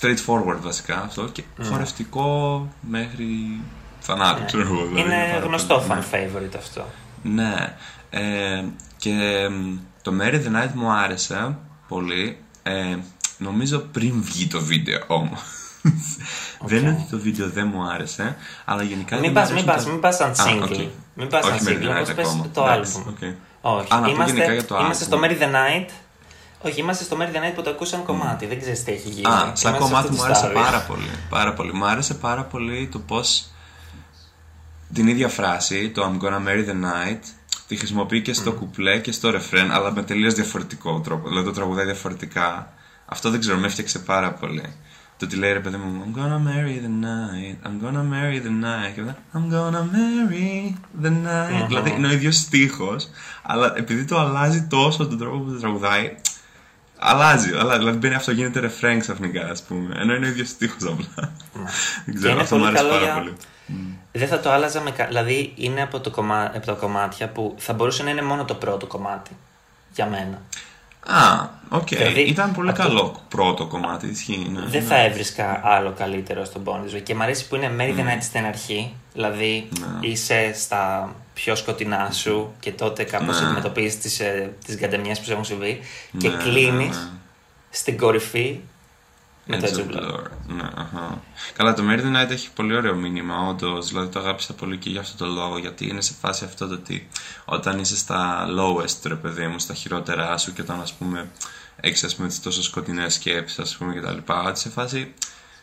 straightforward βασικά αυτό και χορευτικό μέχρι θανάτου, ξέρω εγώ. δηλαδή, είναι πάρα γνωστό πολύ. fan Ναι. favorite αυτό. Ναι. Ε, και μ, το Marry the Night μου άρεσε πολύ. Ε, νομίζω πριν βγει το βίντεο όμως. δεν είναι ότι το βίντεο δεν μου άρεσε, αλλά γενικά. Μην δεν πας, μου μην άρεσαν πας, τα- μην πας σαν Α, single. OK. Μην πας σαν Όχι Marry the single, Night όπως πες ακόμα. το Εντάξει, album. OK. Όχι, Α, να πω είμαστε, γενικά για το είμαστε album. στο Mary the Night. Όχι, είμαστε στο Mary the Night που το ακούσαν κομμάτι. Δεν ξέρεις τι έχει γίνει. Α, Είμαστε σαν σε κομμάτι αυτό μου το άρεσε στάδιο. πάρα πολύ. Πάρα πολύ. Μου άρεσε πάρα πολύ το πώς την ίδια φράση, το I'm gonna marry the night, τη χρησιμοποιεί και στο κουπλέ και στο ρεφρέν, αλλά με τελείως διαφορετικό τρόπο. Δηλαδή το τραγουδάει διαφορετικά. Αυτό δεν ξέρω, με έφτιαξε πάρα πολύ. Το ότι λέει ρε παιδί μου, I'm gonna marry the night, I'm gonna marry the night. Και μετά, I'm gonna marry the night. Δηλαδή είναι ο ίδιος στίχος, αλλά επειδή το αλλάζει τόσο τον τρόπο που το τραγουδάει, Αλλάζει, αλλά δηλαδή μπαίνει αυτό, γίνεται ρεφρέν ξαφνικά, ας πούμε. Ενώ είναι ο ίδιος στίχος απλά. Δεν Και ξέρω, είναι αυτό μου πολύ άρεσε καλό πάρα για- πολύ. Δεν θα το άλλαζα με. κα- Δηλαδή είναι από, το κομμά... από τα κομμάτια που θα μπορούσε να είναι μόνο το πρώτο κομμάτι. Για μένα. Α, οκ. Δηλαδή, Ήταν πολύ αυτό- καλό πρώτο κομμάτι. Ισχύει, ναι, Δεν ναι. θα έβρισκα άλλο καλύτερο στο Born Και μου αρέσει που είναι Marry the Night στην αρχή. Δηλαδή Ναι. είσαι στα πιο σκοτεινά σου και τότε κάπως Ναι. αντιμετωπίζεις τις, ε, τις γκαντεμιές που σου έχουν συμβεί και Ναι, κλείνεις ναι, ναι. στην κορυφή με το Edge Edge of of Glory. Glory. Ναι, αχα. Καλά, το Mary the Night έχει πολύ ωραίο μήνυμα, όντως. Δηλαδή το αγάπησα πολύ και για αυτό το λόγο. Γιατί είναι σε φάση αυτό το ότι όταν είσαι στα lowest, ρε παιδί μου, στα χειρότερά σου και όταν ας πούμε έχεις ας πούμε τις τόσο σκοτεινές σκέψεις, ας πούμε κτλ. Ότι σε φάση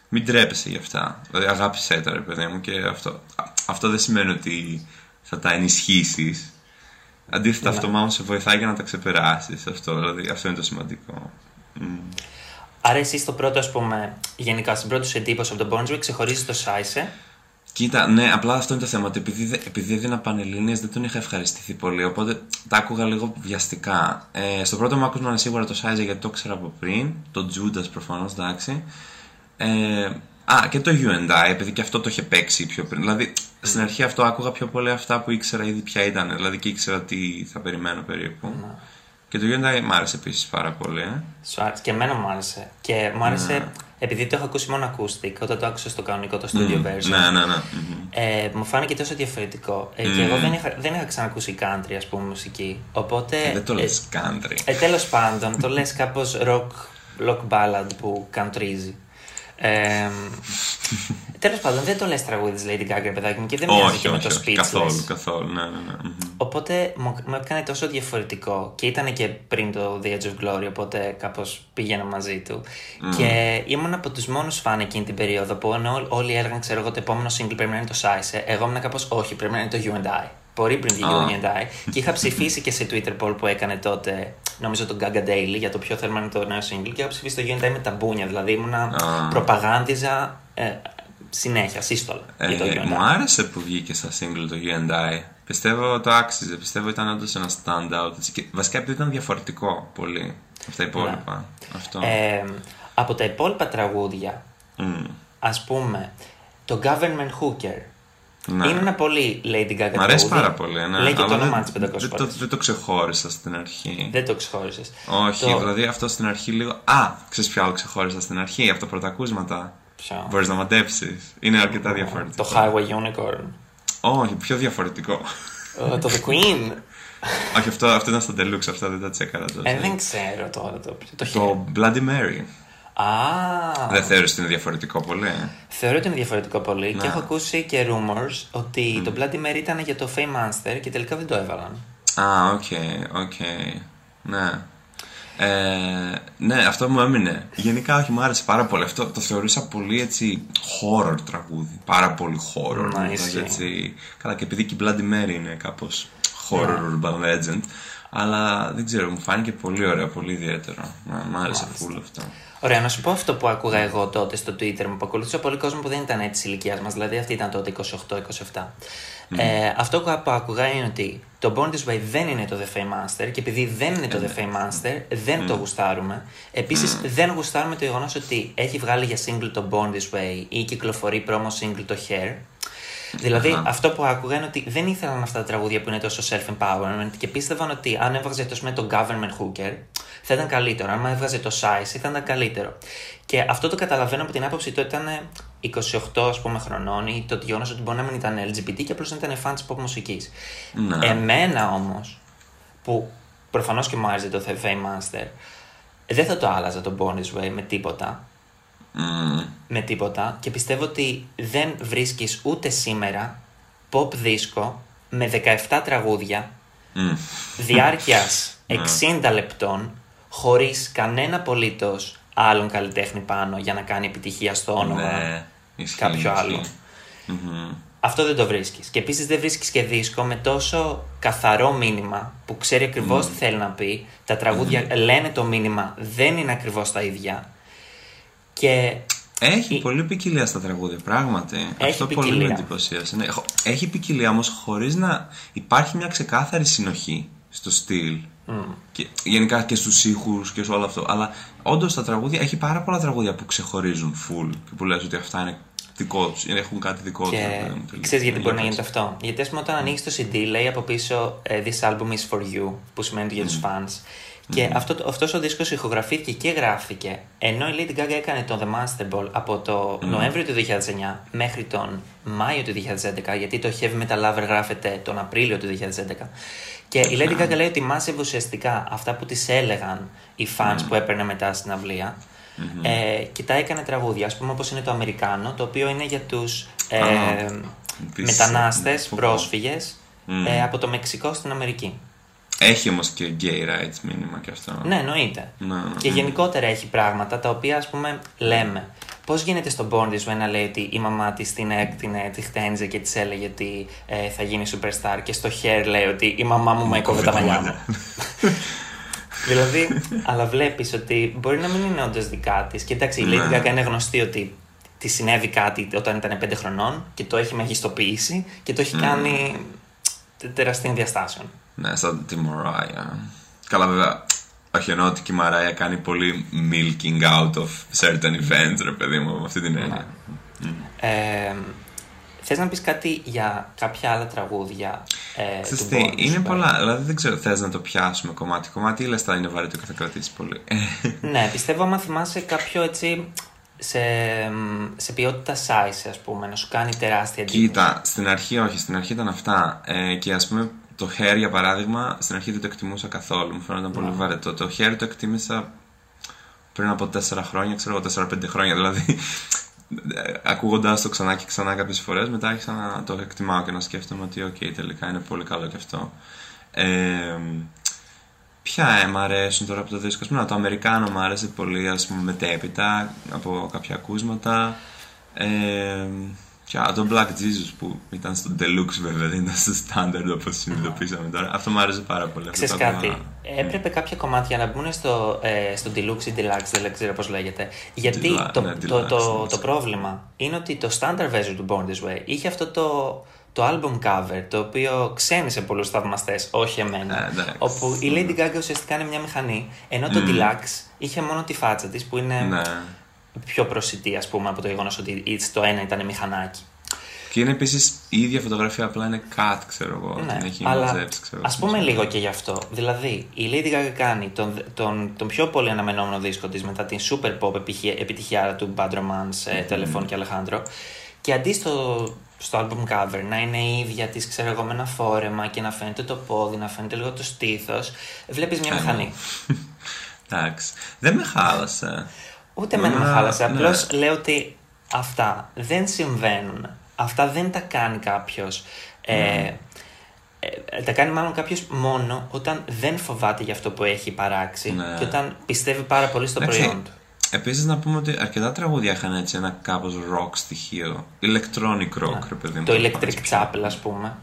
μην τρέπεσαι γι' αυτά. Δηλαδή αγάπησέ τα, ρε παιδί μου, και αυτό, α, αυτό δεν σημαίνει ότι θα τα ενισχύσεις. Αντίθετα, Ναι. αυτό μάλλον σε βοηθάει για να τα ξεπεράσεις. Αυτό, δηλαδή, αυτό είναι το σημαντικό. Μμ. Άρα εσύ στο πρώτο, ας πούμε, γενικά στην πρώτη σου εντύπωση από τον Bon Jovi ξεχωρίζεις το Σάισε. Κοίτα, ναι, απλά αυτό είναι το θέμα. Ότι επειδή, δε- επειδή έδινα πανελλήνιες δεν τον είχα ευχαριστηθεί πολύ. Οπότε τα άκουγα λίγο βιαστικά. Ε, στο πρώτο μου άκουσμα είναι σίγουρα το Σάιζε γιατί το ήξερα από πριν. Το Judas προφανώς, εντάξει. Ε, α, και το You and I, επειδή και αυτό το είχε παίξει πιο πριν. Δηλαδή, στην αρχή αυτό άκουγα πιο πολύ αυτά που ήξερα ήδη ποια ήταν. Δηλαδή και ήξερα τι θα περιμένω περίπου. Και το You and I μ' άρεσε επίσης πάρα πολύ. Ε. Σου άρεσε. Και εμένα μου άρεσε. Και μου άρεσε, Ναι. επειδή το έχω ακούσει μόνο acoustic, όταν το άκουσα στο κανονικό, το studio version. Ναι, ναι, ναι. μμμ. Ε, μου φάνηκε τόσο διαφορετικό. Ε, Και Μμμ. εγώ δεν είχα, δεν είχα ξανακούσει country, ας πούμε, μουσική. Οπότε. Ε, δεν το ε, λες country. Ε, τέλος πάντων, το λες κάπως rock, rock ballad που countryζει. Ε, *laughs* Τέλος πάντων, δεν το λες τραγούδι της Lady Gaga, παιδάκι μου, και δεν μοιάζει όχι, και με όχι, το όχι, speechless. καθόλου, καθόλου. Ναι, ναι, ναι. μμμ. Οπότε μου, μου έκανε τόσο διαφορετικό και ήταν και πριν το The Edge of Glory, οπότε κάπως πήγαινα μαζί του. Και ήμουν από τους μόνους φαν εκείνη την περίοδο που ενώ όλοι έλεγαν, ξέρω εγώ, το επόμενο single πρέπει να είναι το Size, εγώ ήμουν κάπως όχι, πρέπει να είναι το You and I. Πολύ πριν το Α. You and I. και είχα ψηφίσει και σε Twitter poll που έκανε τότε, νομίζω το Gaga Daily, για το ποιο θέλουμε να είναι το νέο single και είχα ψηφίσει το You and I με τα μπούνια. Δηλαδή ήμουνα, Α. προπαγάνδιζα ε, συνέχεια, σύστολα για το Ε, You and μου I. άρεσε που βγήκε σαν single το You and I. Πιστεύω το άξιζε. Πιστεύω ήταν όντως ένα stand-out. έτσι. Και βασικά επειδή ήταν διαφορετικό πολύ από τα υπόλοιπα. Αυτό. Ε, από τα υπόλοιπα τραγούδια, Μμ. ας πούμε, το Government Hooker Ναι. είναι ένα πολύ Lady Gaga Μ' αρέσει τραγούδι. πάρα πολύ. Ναι. Λέει και το αλλά όνομά δεν- της 500 δεν, το, φορές. δεν το ξεχώρισα στην αρχή. Δεν το ξεχώρισες. Όχι, Το- δηλαδή αυτό στην αρχή λίγο. Α, ξέρεις ποιο άλλο ξεχώρισα στην αρχή από τα πρωτακούσματα. Ποιο; Μπορείς να μαντέψεις. Είναι αρκετά διαφορετικό. Το Highway Unicorn. Όχι, πιο διαφορετικό. Ε, το The Queen. *laughs* Όχι, αυτό, αυτό ήταν στο Deluxe, αυτά δεν τα τσέκαρα τόσο. ε, δεν ξέρω τώρα το ποιο. Το, Το Bloody Mary. Α, Δεν θεωρείς ότι είναι διαφορετικό πολύ. ε; θεωρώ ότι είναι διαφορετικό πολύ και Ναι. έχω ακούσει και rumors ότι το Bloody Mary ήταν για το Fame Monster και τελικά δεν το έβαλαν. Α, OK, OK. Ναι. Ε, ναι, αυτό μου έμεινε. Γενικά, όχι, μου άρεσε πάρα πολύ. Αυτό το θεωρούσα πολύ έτσι horror τραγούδι. Πάρα πολύ horror. Να, δηλαδή, ισχύει. έτσι. Καλά, και επειδή και η Bloody Mary είναι κάπως horror urban legend. Αλλά δεν ξέρω, μου φάνηκε πολύ ωραίο, πολύ ιδιαίτερο. Μ' μ' άρεσε full αυτό. Ωραία, να σου πω αυτό που άκουγα εγώ τότε στο Twitter μου, που ακολουθούσα πολύ κόσμος που δεν ήταν έτσι ηλικίας μας, δηλαδή αυτή ήταν τότε 28-27. Ε, αυτό που άκουγα είναι ότι το Born This Way δεν είναι το The Fame Master και επειδή δεν είναι το The Fame Master, δεν το γουστάρουμε. Επίσης, δεν γουστάρουμε το γεγονός ότι έχει βγάλει για single το Born This Way ή κυκλοφορεί promo single το Hair. Δηλαδή, αυτό που άκουγα είναι ότι δεν ήθελαν αυτά τα τραγούδια που είναι τόσο self-empowerment και πίστευαν ότι αν έβγαζε το, πούμε, το government hooker θα ήταν καλύτερο. Αν έβγαζε το size θα ήταν καλύτερο. Και αυτό το καταλαβαίνω από την άποψη ότι ήταν 28 ας πούμε, χρονών ή το γεγονός ότι μπορεί να μην ήταν LGBT και απλώς να ήταν fan της pop μουσικής. Ναι. Εμένα όμως, που προφανώς και μου άρεσε το The Fame Master, δεν θα το άλλαζα το Born This Way με τίποτα Μμμ. με τίποτα και πιστεύω ότι δεν βρίσκεις ούτε σήμερα pop δίσκο με 17 τραγούδια Μμ. διάρκειας 60 λεπτών χωρίς κανένα απολύτως άλλον καλλιτέχνη πάνω για να κάνει επιτυχία στο όνομα Ναι, ισχύει, κάποιο ισχύει. άλλο. Μμμ. Αυτό δεν το βρίσκεις. Και επίσης δεν βρίσκεις και δίσκο με τόσο καθαρό μήνυμα που ξέρει ακριβώς τι θέλει να πει. Τα τραγούδια λένε το μήνυμα, δεν είναι ακριβώς τα ίδια. Και Έχει Η- πολύ ποικιλία στα τραγούδια, πράγματι. Αυτό πολύ ποικιλία. με εντυπωσίασε. Ναι, έχω- έχει ποικιλία όμως χωρίς να υπάρχει μια ξεκάθαρη συνοχή στο στυλ. Και, γενικά και στους ήχους και σε όλο αυτό. Αλλά όντως τα τραγούδια έχει πάρα πολλά τραγούδια που ξεχωρίζουν full και που λες ότι αυτά είναι δικό τους, έχουν κάτι δικό τους. Και ξέρεις γιατί μπορεί να γίνεται αυτό. Γιατί, ας πούμε, όταν ανοίξει το CD, λέει από πίσω ε, This album is for you, που σημαίνει ότι για τους fans. Και αυτό, αυτός ο δίσκος ηχογραφήθηκε και γράφτηκε ενώ η Lady Gaga έκανε το The Master Ball από το Νοέμβριο του 2009 μέχρι τον Μάιο του 2011 γιατί το Heavy Metal Lover γράφεται τον Απρίλιο του 2011 και η Lady Gaga λέει ότι μάζευε ουσιαστικά αυτά που της έλεγαν οι fans που έπαιρνε μετά στην αυλία ε, και τα έκανε τραγούδια, ας πούμε όπως είναι το Αμερικάνο το οποίο είναι για τους ε, μετανάστες, πρόσφυγες ε, από το Μεξικό στην Αμερική. Έχει όμως και gay rights μήνυμα και αυτό. Ναι, εννοείται. Ναι, ναι. Και γενικότερα έχει πράγματα τα οποία ας πούμε λέμε. Πώς γίνεται στον Born This Way να λέει ότι η μαμά της την έκτηνε, τη χτένιζε και της έλεγε ότι ε, θα γίνει superstar και στο Hair λέει ότι η μαμά μου με έκοβε τα μαλλιά μου. δηλαδή, αλλά βλέπεις ότι μπορεί να μην είναι όντως δικά της. Και εντάξει, η Lady Ναι. Gaga είναι γνωστή ότι τη συνέβη κάτι όταν ήταν 5 χρονών και το έχει μεγιστοποιήσει και το έχει κάνει τε- τεραστίων διαστάσεων. Ναι, σαν τη Μωράια. Καλά, βέβαια. Όχι, εννοώ ότι και η Μαράια κάνει πολύ milking out of certain events, ρε παιδί μου, με αυτή την έννοια. Ε, θες να πεις κάτι για κάποια άλλα τραγούδια ε, Ξέρεις του τι, Bones, είναι ε; πολλά. Δηλαδή δεν ξέρω, θες να το πιάσουμε κομμάτι-κομμάτι ή λες θα είναι βαρύτο και θα κρατήσει πολύ. Ναι, πιστεύω άμα θυμάσαι κάποιο έτσι σε, σε ποιότητα size, ας πούμε, να σου κάνει τεράστια εντύπωση. Κοίτα, στην αρχή όχι, στην αρχή ήταν αυτά. Ε, και ας πούμε το Hair για παράδειγμα, στην αρχή δεν το εκτιμούσα καθόλου. Μου φαίνονταν πολύ βαρετό. Το Hair το εκτίμησα πριν από 4 χρόνια, ξέρω εγώ 4-5 χρόνια. Δηλαδή, ακούγοντάς το ξανά και ξανά κάποιες φορές, μετά άρχισα να το εκτιμάω και να σκέφτομαι ότι, οκ, τελικά είναι πολύ καλό και αυτό. Ε, Ποια ε, μ' αρέσουν τώρα από το δίσκο; Ας πούμε, το Americano μου άρεσε πολύ, ας πούμε, μετέπειτα από κάποια ακούσματα. Ε, και α, το Black Jesus που ήταν στο Deluxe βέβαια, δεν ήταν στο Standard όπως συνειδητοποίησαμε τώρα. Αυτό μου άρεσε πάρα πολύ. Αυτό Ξέρεις το άκουγα- κάτι, έπρεπε κάποια κομμάτια να μπουν στο, ε, στο Deluxe ή Deluxe, δεν ξέρω πώς λέγεται. Γιατί Deluxe, το, ναι, το, Deluxe, το, ναι, το πρόβλημα είναι ότι το standard version του Born This Way είχε αυτό το, το album cover, το οποίο ξένησε πολλούς θαυμαστές, όχι εμένα. Ε, εντάξει. όπου η Lady Gaga ουσιαστικά είναι μια μηχανή, ενώ το Deluxe είχε μόνο τη φάτσα της που είναι Ναι. Πιο προσιτή, ας πούμε, από το γεγονός ότι it's- το ένα ήταν μηχανάκι. Και είναι επίσης η ίδια φωτογραφία, απλά είναι cut, ξέρω εγώ. Ναι, την έχει αλλά μαζέψει, ξέρω ας πούμε λίγο και γι' αυτό. Δηλαδή, η Lady Gaga κάνει τον, τον, τον πιο πολύ αναμενόμενο δίσκο της μετά την super pop επιτυχία, επιτυχιάρα του Bad Romance, ε, Telephone και Alejandro και αντί στο, στο album cover να είναι η ίδια της, ξέρω εγώ, με ένα φόρεμα και να φαίνεται το πόδι, να φαίνεται λίγο το στήθος, βλέπεις μια μηχανή. *laughs* Εντάξει. Δεν με χάλασε. Ούτε εμένα με Μα, χάλασε. ναι. Απλώς λέω ότι αυτά δεν συμβαίνουν. Αυτά δεν τα κάνει κάποιος. Ε, ε, τα κάνει μάλλον κάποιος μόνο όταν δεν φοβάται για αυτό που έχει παράξει Ναι. και όταν πιστεύει πάρα πολύ στο Εντάξει, προϊόν του. Επίσης να πούμε ότι αρκετά τραγούδια είχαν έτσι ένα κάπως rock στοιχείο. Electronic rock, ρε παιδί μου. Το θα Electric πάρεις πιο- Chapel, ας πούμε.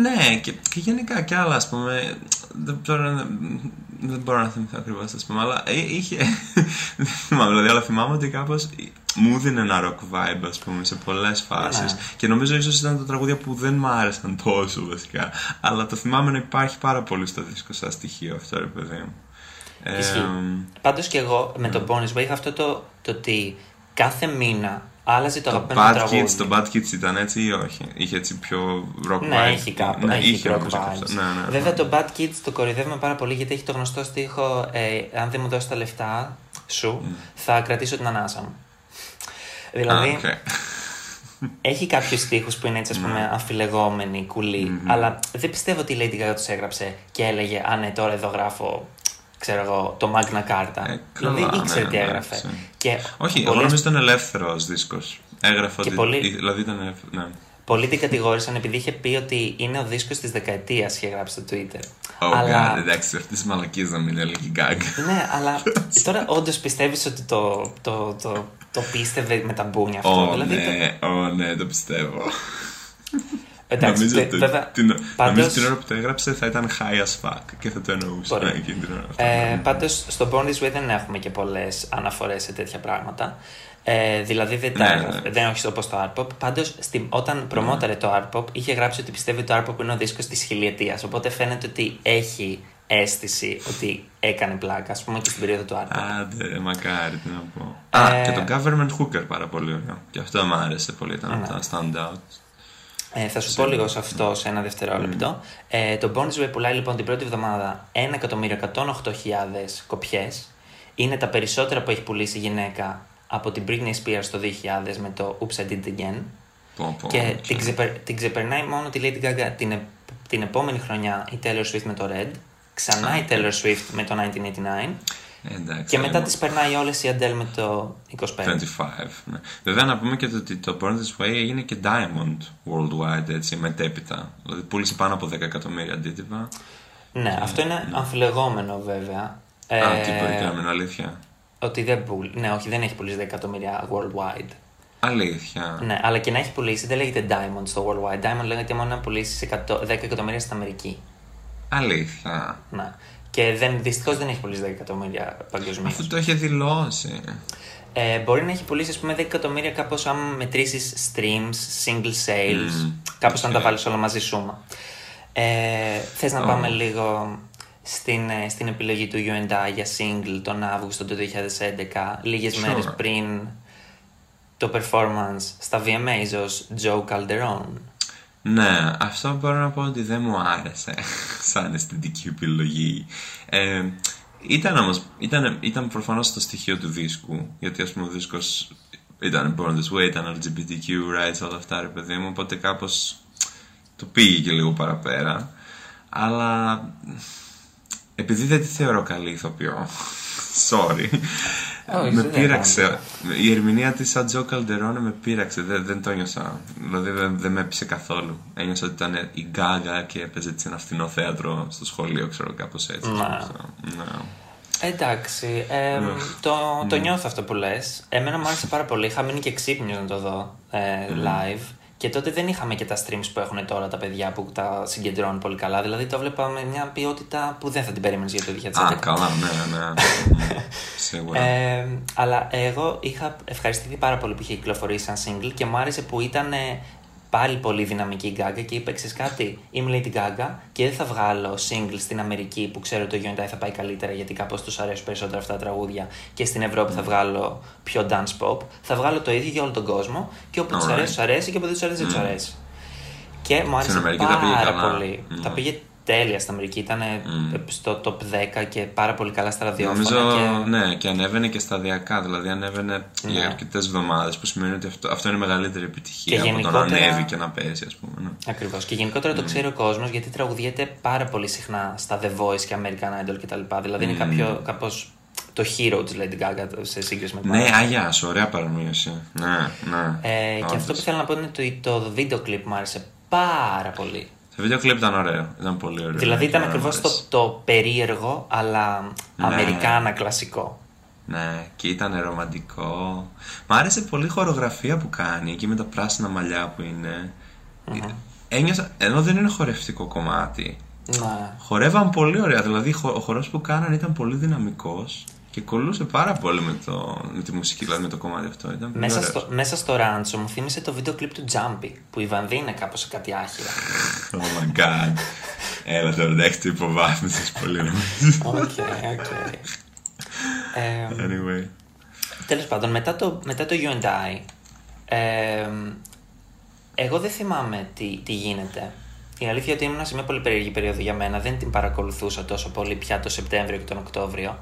Ναι, και, και γενικά κι άλλα, ας πούμε. Δεν, τώρα, δεν- δεν μπορώ να θυμηθώ ακριβώς, ας πούμε, αλλά ε, είχε. *laughs* δεν θυμάμαι, δηλαδή, αλλά θυμάμαι ότι κάπως μου έδινε ένα rock vibe, ας πούμε, σε πολλές φάσεις. Ναι. Και νομίζω ίσως ήταν τα τραγούδια που δεν μ' άρεσαν τόσο βασικά. Αλλά το θυμάμαι να υπάρχει πάρα πολύ στο δίσκο σαν στοιχείο αυτό, ρε παιδί μου. Ε, Ισχύει. Πάντως και εγώ με τον Bonus Way είχα αυτό το, το ότι κάθε μήνα άλλαζε το το αγαπημένο Bad τραγούδι. Kids, το Bad Kids ήταν έτσι ή όχι; Είχε έτσι πιο rock Ναι, vibe; έχει κάπου. Ναι, έχει είχε rock νομίζω και vibes. αυτό. Ναι, ναι, Βέβαια ναι. το Bad Kids το κοροϊδεύουμε πάρα πολύ γιατί έχει το γνωστό στίχο ε, Αν δεν μου δώσεις τα λεφτά σου, θα κρατήσω την ανάσα μου. Δηλαδή, Α, οκέι. έχει κάποιους στίχους που είναι έτσι, ας πούμε, αμφιλεγόμενοι, κουλοί, αλλά δεν πιστεύω ότι η Lady Gaga τους έγραψε και έλεγε Α, ναι, τώρα εδώ γράφω, ξέρω εγώ, το Magna Carta. Ε, δηλαδή καλά, ήξερε ναι, τι εντάξει. έγραφε. Και Όχι, εγώ πολλές- νομίζω ήταν ελεύθερος δίσκος. Έγραφε Και ότι. πολύ- Δηλαδή ήταν. ελεύθερο, Ναι. Πολλοί την κατηγόρησαν επειδή είχε πει ότι είναι ο δίσκος της δεκαετίας, είχε γράψει στο Twitter. Oh αλλά... God, εντάξει, αυτή τις μαλακίες να μην έλεγε Gaga. Ναι, αλλά *laughs* τώρα όντως πιστεύεις ότι το, το, το, το πίστευε με τα μπούνια αυτό. Oh δηλαδή, το- ναι, oh ναι, το πιστεύω. *laughs* Εντάξει, νομίζω τε- ότι βέβαια, την, πάντως- νομίζω την ώρα που το έγραψε θα ήταν high as fuck και θα το εννοούσε Ωραία. ναι, εκείνη την ώρα. αυτό. Ε, Πάντως στο Born This Way δεν έχουμε και πολλές αναφορές σε τέτοια πράγματα. Ε, δηλαδή δεν, τα Ναι, έγραφε, ναι. δεν όχι όπω το Art Pop. Πάντως όταν προμόταρε το Art Pop είχε γράψει ότι πιστεύει ότι το Art Pop είναι ο δίσκος της χιλιετίας. Οπότε φαίνεται ότι έχει αίσθηση ότι έκανε πλάκα, ας πούμε και στην περίοδο του Art Pop. Άντε, μακάρι, τι να πω. Ε, Α, και το Government Hooker πάρα πολύ ωραίο. Και αυτό μου άρεσε πολύ, ήταν Ναι. από τα standout. Ε, θα σου πω λίγο σε αυτό σε ένα δευτερόλεπτο. Ε, το Born This Way πουλάει λοιπόν την πρώτη εβδομάδα 1.108.000 κόπιες. Είναι τα περισσότερα που έχει πουλήσει η γυναίκα από την Britney Spears το 2000 με το Oops I Did It Again. Πω, πω, Και οκέι. την, ξεπερ- την ξεπερνάει μόνο τη Lady Gaga την, ε- την επόμενη χρονιά η Taylor Swift με το Red. Ξανά η Taylor Swift με το 1989. Ε, εντάξει, Και μετά ε, τις περνάει όλες η Adele με το 25. 25. Ναι. Βέβαια να πούμε και το ότι το Born This Way έγινε και Diamond worldwide έτσι, μετέπειτα. Δηλαδή πούλησε πάνω από 10 εκατομμύρια αντίτυπα. Ναι, αυτό είναι αμφιλεγόμενο βέβαια. ναι. Α, Ε, τι μπορεί να είναι αλήθεια. Ότι δεν πουλ... Ναι, όχι, δεν έχει πουλήσει 10 εκατομμύρια worldwide. Αλήθεια. Ναι, αλλά και να έχει πουλήσει δεν λέγεται Diamond στο worldwide. Diamond λέγεται μόνο να πουλήσει 100 10 εκατομμύρια στην Αμερική. Αλήθεια. Ναι. Και δεν, δυστυχώς δεν έχει πουλήσει 10 εκατομμύρια παγκοσμίως. Αυτό το είχε δηλώσει. Ε, μπορεί να έχει πουλήσει ας πούμε 10 εκατομμύρια κάπως άμα μετρήσεις streams, single sales, Μμμ, κάπως να οκέι. τα βάλεις όλα μαζί σούμα. Ε, θες να Oh. πάμε λίγο στην, ε, στην επιλογή του U&I για single τον Αύγουστο του 2011, λίγες Sure. μέρες πριν το performance στα VMAs ως Joe Calderon. Ναι, αυτό μπορώ να πω ότι δεν μου άρεσε *laughs* σαν αισθητική επιλογή. Ε, ήταν όμως, ήταν, ήταν προφανώς το στοιχείο του δίσκου, γιατί ας πούμε ο δίσκος ήταν Born This Way, ήταν LGBTQ rights, όλα αυτά ρε παιδί μου, οπότε κάπως το πήγε και λίγο παραπέρα. Αλλά επειδή δεν τη θεωρώ καλή ηθοποιό, *laughs* sorry, Όχι, με δεν πείραξε. Η ερμηνεία της σαν Τζο Καλντερόνε με πείραξε, δεν, δεν το νιώσα. Δηλαδή δεν, δεν με έπεισε καθόλου. Ένιωσα ότι ήταν η Γκάγα και έπαιζε σε ένα φθηνό θέατρο στο σχολείο, ξέρω κάπως έτσι. Ναι. Ναι. Εντάξει, ε, Ναι. το, το νιώθω αυτό που λες. Εμένα μου άρεσε πάρα πολύ. Είχα μείνει και ξύπνιος να το δω ε, live. Και τότε δεν είχαμε και τα streams που έχουν τώρα τα παιδιά που τα συγκεντρώνουν πολύ καλά. Δηλαδή το βλέπα με μια ποιότητα που δεν θα την περίμενες για το 2011. Α, καλά, ναι, ναι. *laughs* Σίγουρα. Ε, αλλά εγώ είχα ευχαριστηθεί πάρα πολύ που είχε κυκλοφορήσει σαν single και μου άρεσε που ήταν ε, πάλι πολύ δυναμική η Gaga και είπε: Ξέρεις κάτι, είμαι Lady Gaga και δεν θα βγάλω single στην Αμερική που ξέρω ότι το Unity θα πάει καλύτερα γιατί κάπως τους αρέσουν περισσότερα αυτά τα τραγούδια και στην Ευρώπη θα βγάλω πιο dance pop. Θα βγάλω το ίδιο για όλο τον κόσμο και όπου τους Alright. αρέσει, τους αρέσει και όπου δεν τους αρέσει, δεν τους αρέσει. Και μου άρεσε Αμερική τα πάρα πήγε καλά. πολύ. Mm. Τα πήγε τέλεια στην Αμερική. Ήταν Mm. στο top 10 και πάρα πολύ καλά στα ραδιόφωνα. Νομίζω, και... ναι, και ανέβαινε και σταδιακά. Δηλαδή ανέβαινε για Ναι. αρκετές εβδομάδες, που σημαίνει ότι αυτό, αυτό είναι μεγαλύτερη επιτυχία Και από το να γενικότερα- ανέβει και να πέσει, ας πούμε. Ναι. Ακριβώς. Και γενικότερα το ξέρει ο κόσμος γιατί τραγουδιέται πάρα πολύ συχνά στα The Voice και American Idol κτλ. Δηλαδή είναι κάποιο, κάπως το hero της Lady Gaga σε σύγκριση με την Ναι, άλλη. αγιά σου, ωραία παρομοίωση. Ναι, ναι. Ε, και Όντως. αυτό που θέλω να πω είναι ότι το, το βίντεο κλιπ μου άρεσε πάρα πολύ. Το βίντεο κλιπ ήταν ωραίο. Ήταν πολύ ωραίο. δηλαδή ήταν Και ακριβώς μου το, άρεσε. το περίεργο αλλά Ναι. αμερικάνα κλασικό. Ναι, και ήταν ρομαντικό. Μ' άρεσε πολύ η χορογραφία που κάνει εκεί με τα πράσινα μαλλιά που είναι. Ένιωσα, ενώ δεν είναι χορευτικό κομμάτι, Ναι. χορεύαν πολύ ωραία. Δηλαδή χο- ο χορός που κάνανε ήταν πολύ δυναμικός και κολλούσε πάρα πολύ με, το, με τη μουσική, δηλαδή με το κομμάτι αυτό. Ήταν πολύ Μέσα ωραίος. στο, μέσα στο ράντσο μου θύμισε το βίντεο κλιπ του Τζάμπι που η Βανδί είναι κάπως σε κάτι άχυρα. *laughs* Oh my god. Έλα τώρα, εντάξει, το υποβάθμισες πολύ νομίζω. Οκέι, οκέι. Ε, Anyway. Τέλος πάντων, μετά το, μετά το U&I, ε, εγώ δεν θυμάμαι τι, τι γίνεται. Η αλήθεια είναι ότι ήμουν σε μια πολύ περίεργη περίοδο για μένα. Δεν την παρακολουθούσα τόσο πολύ πια το Σεπτέμβριο και τον Οκτώβριο. Α,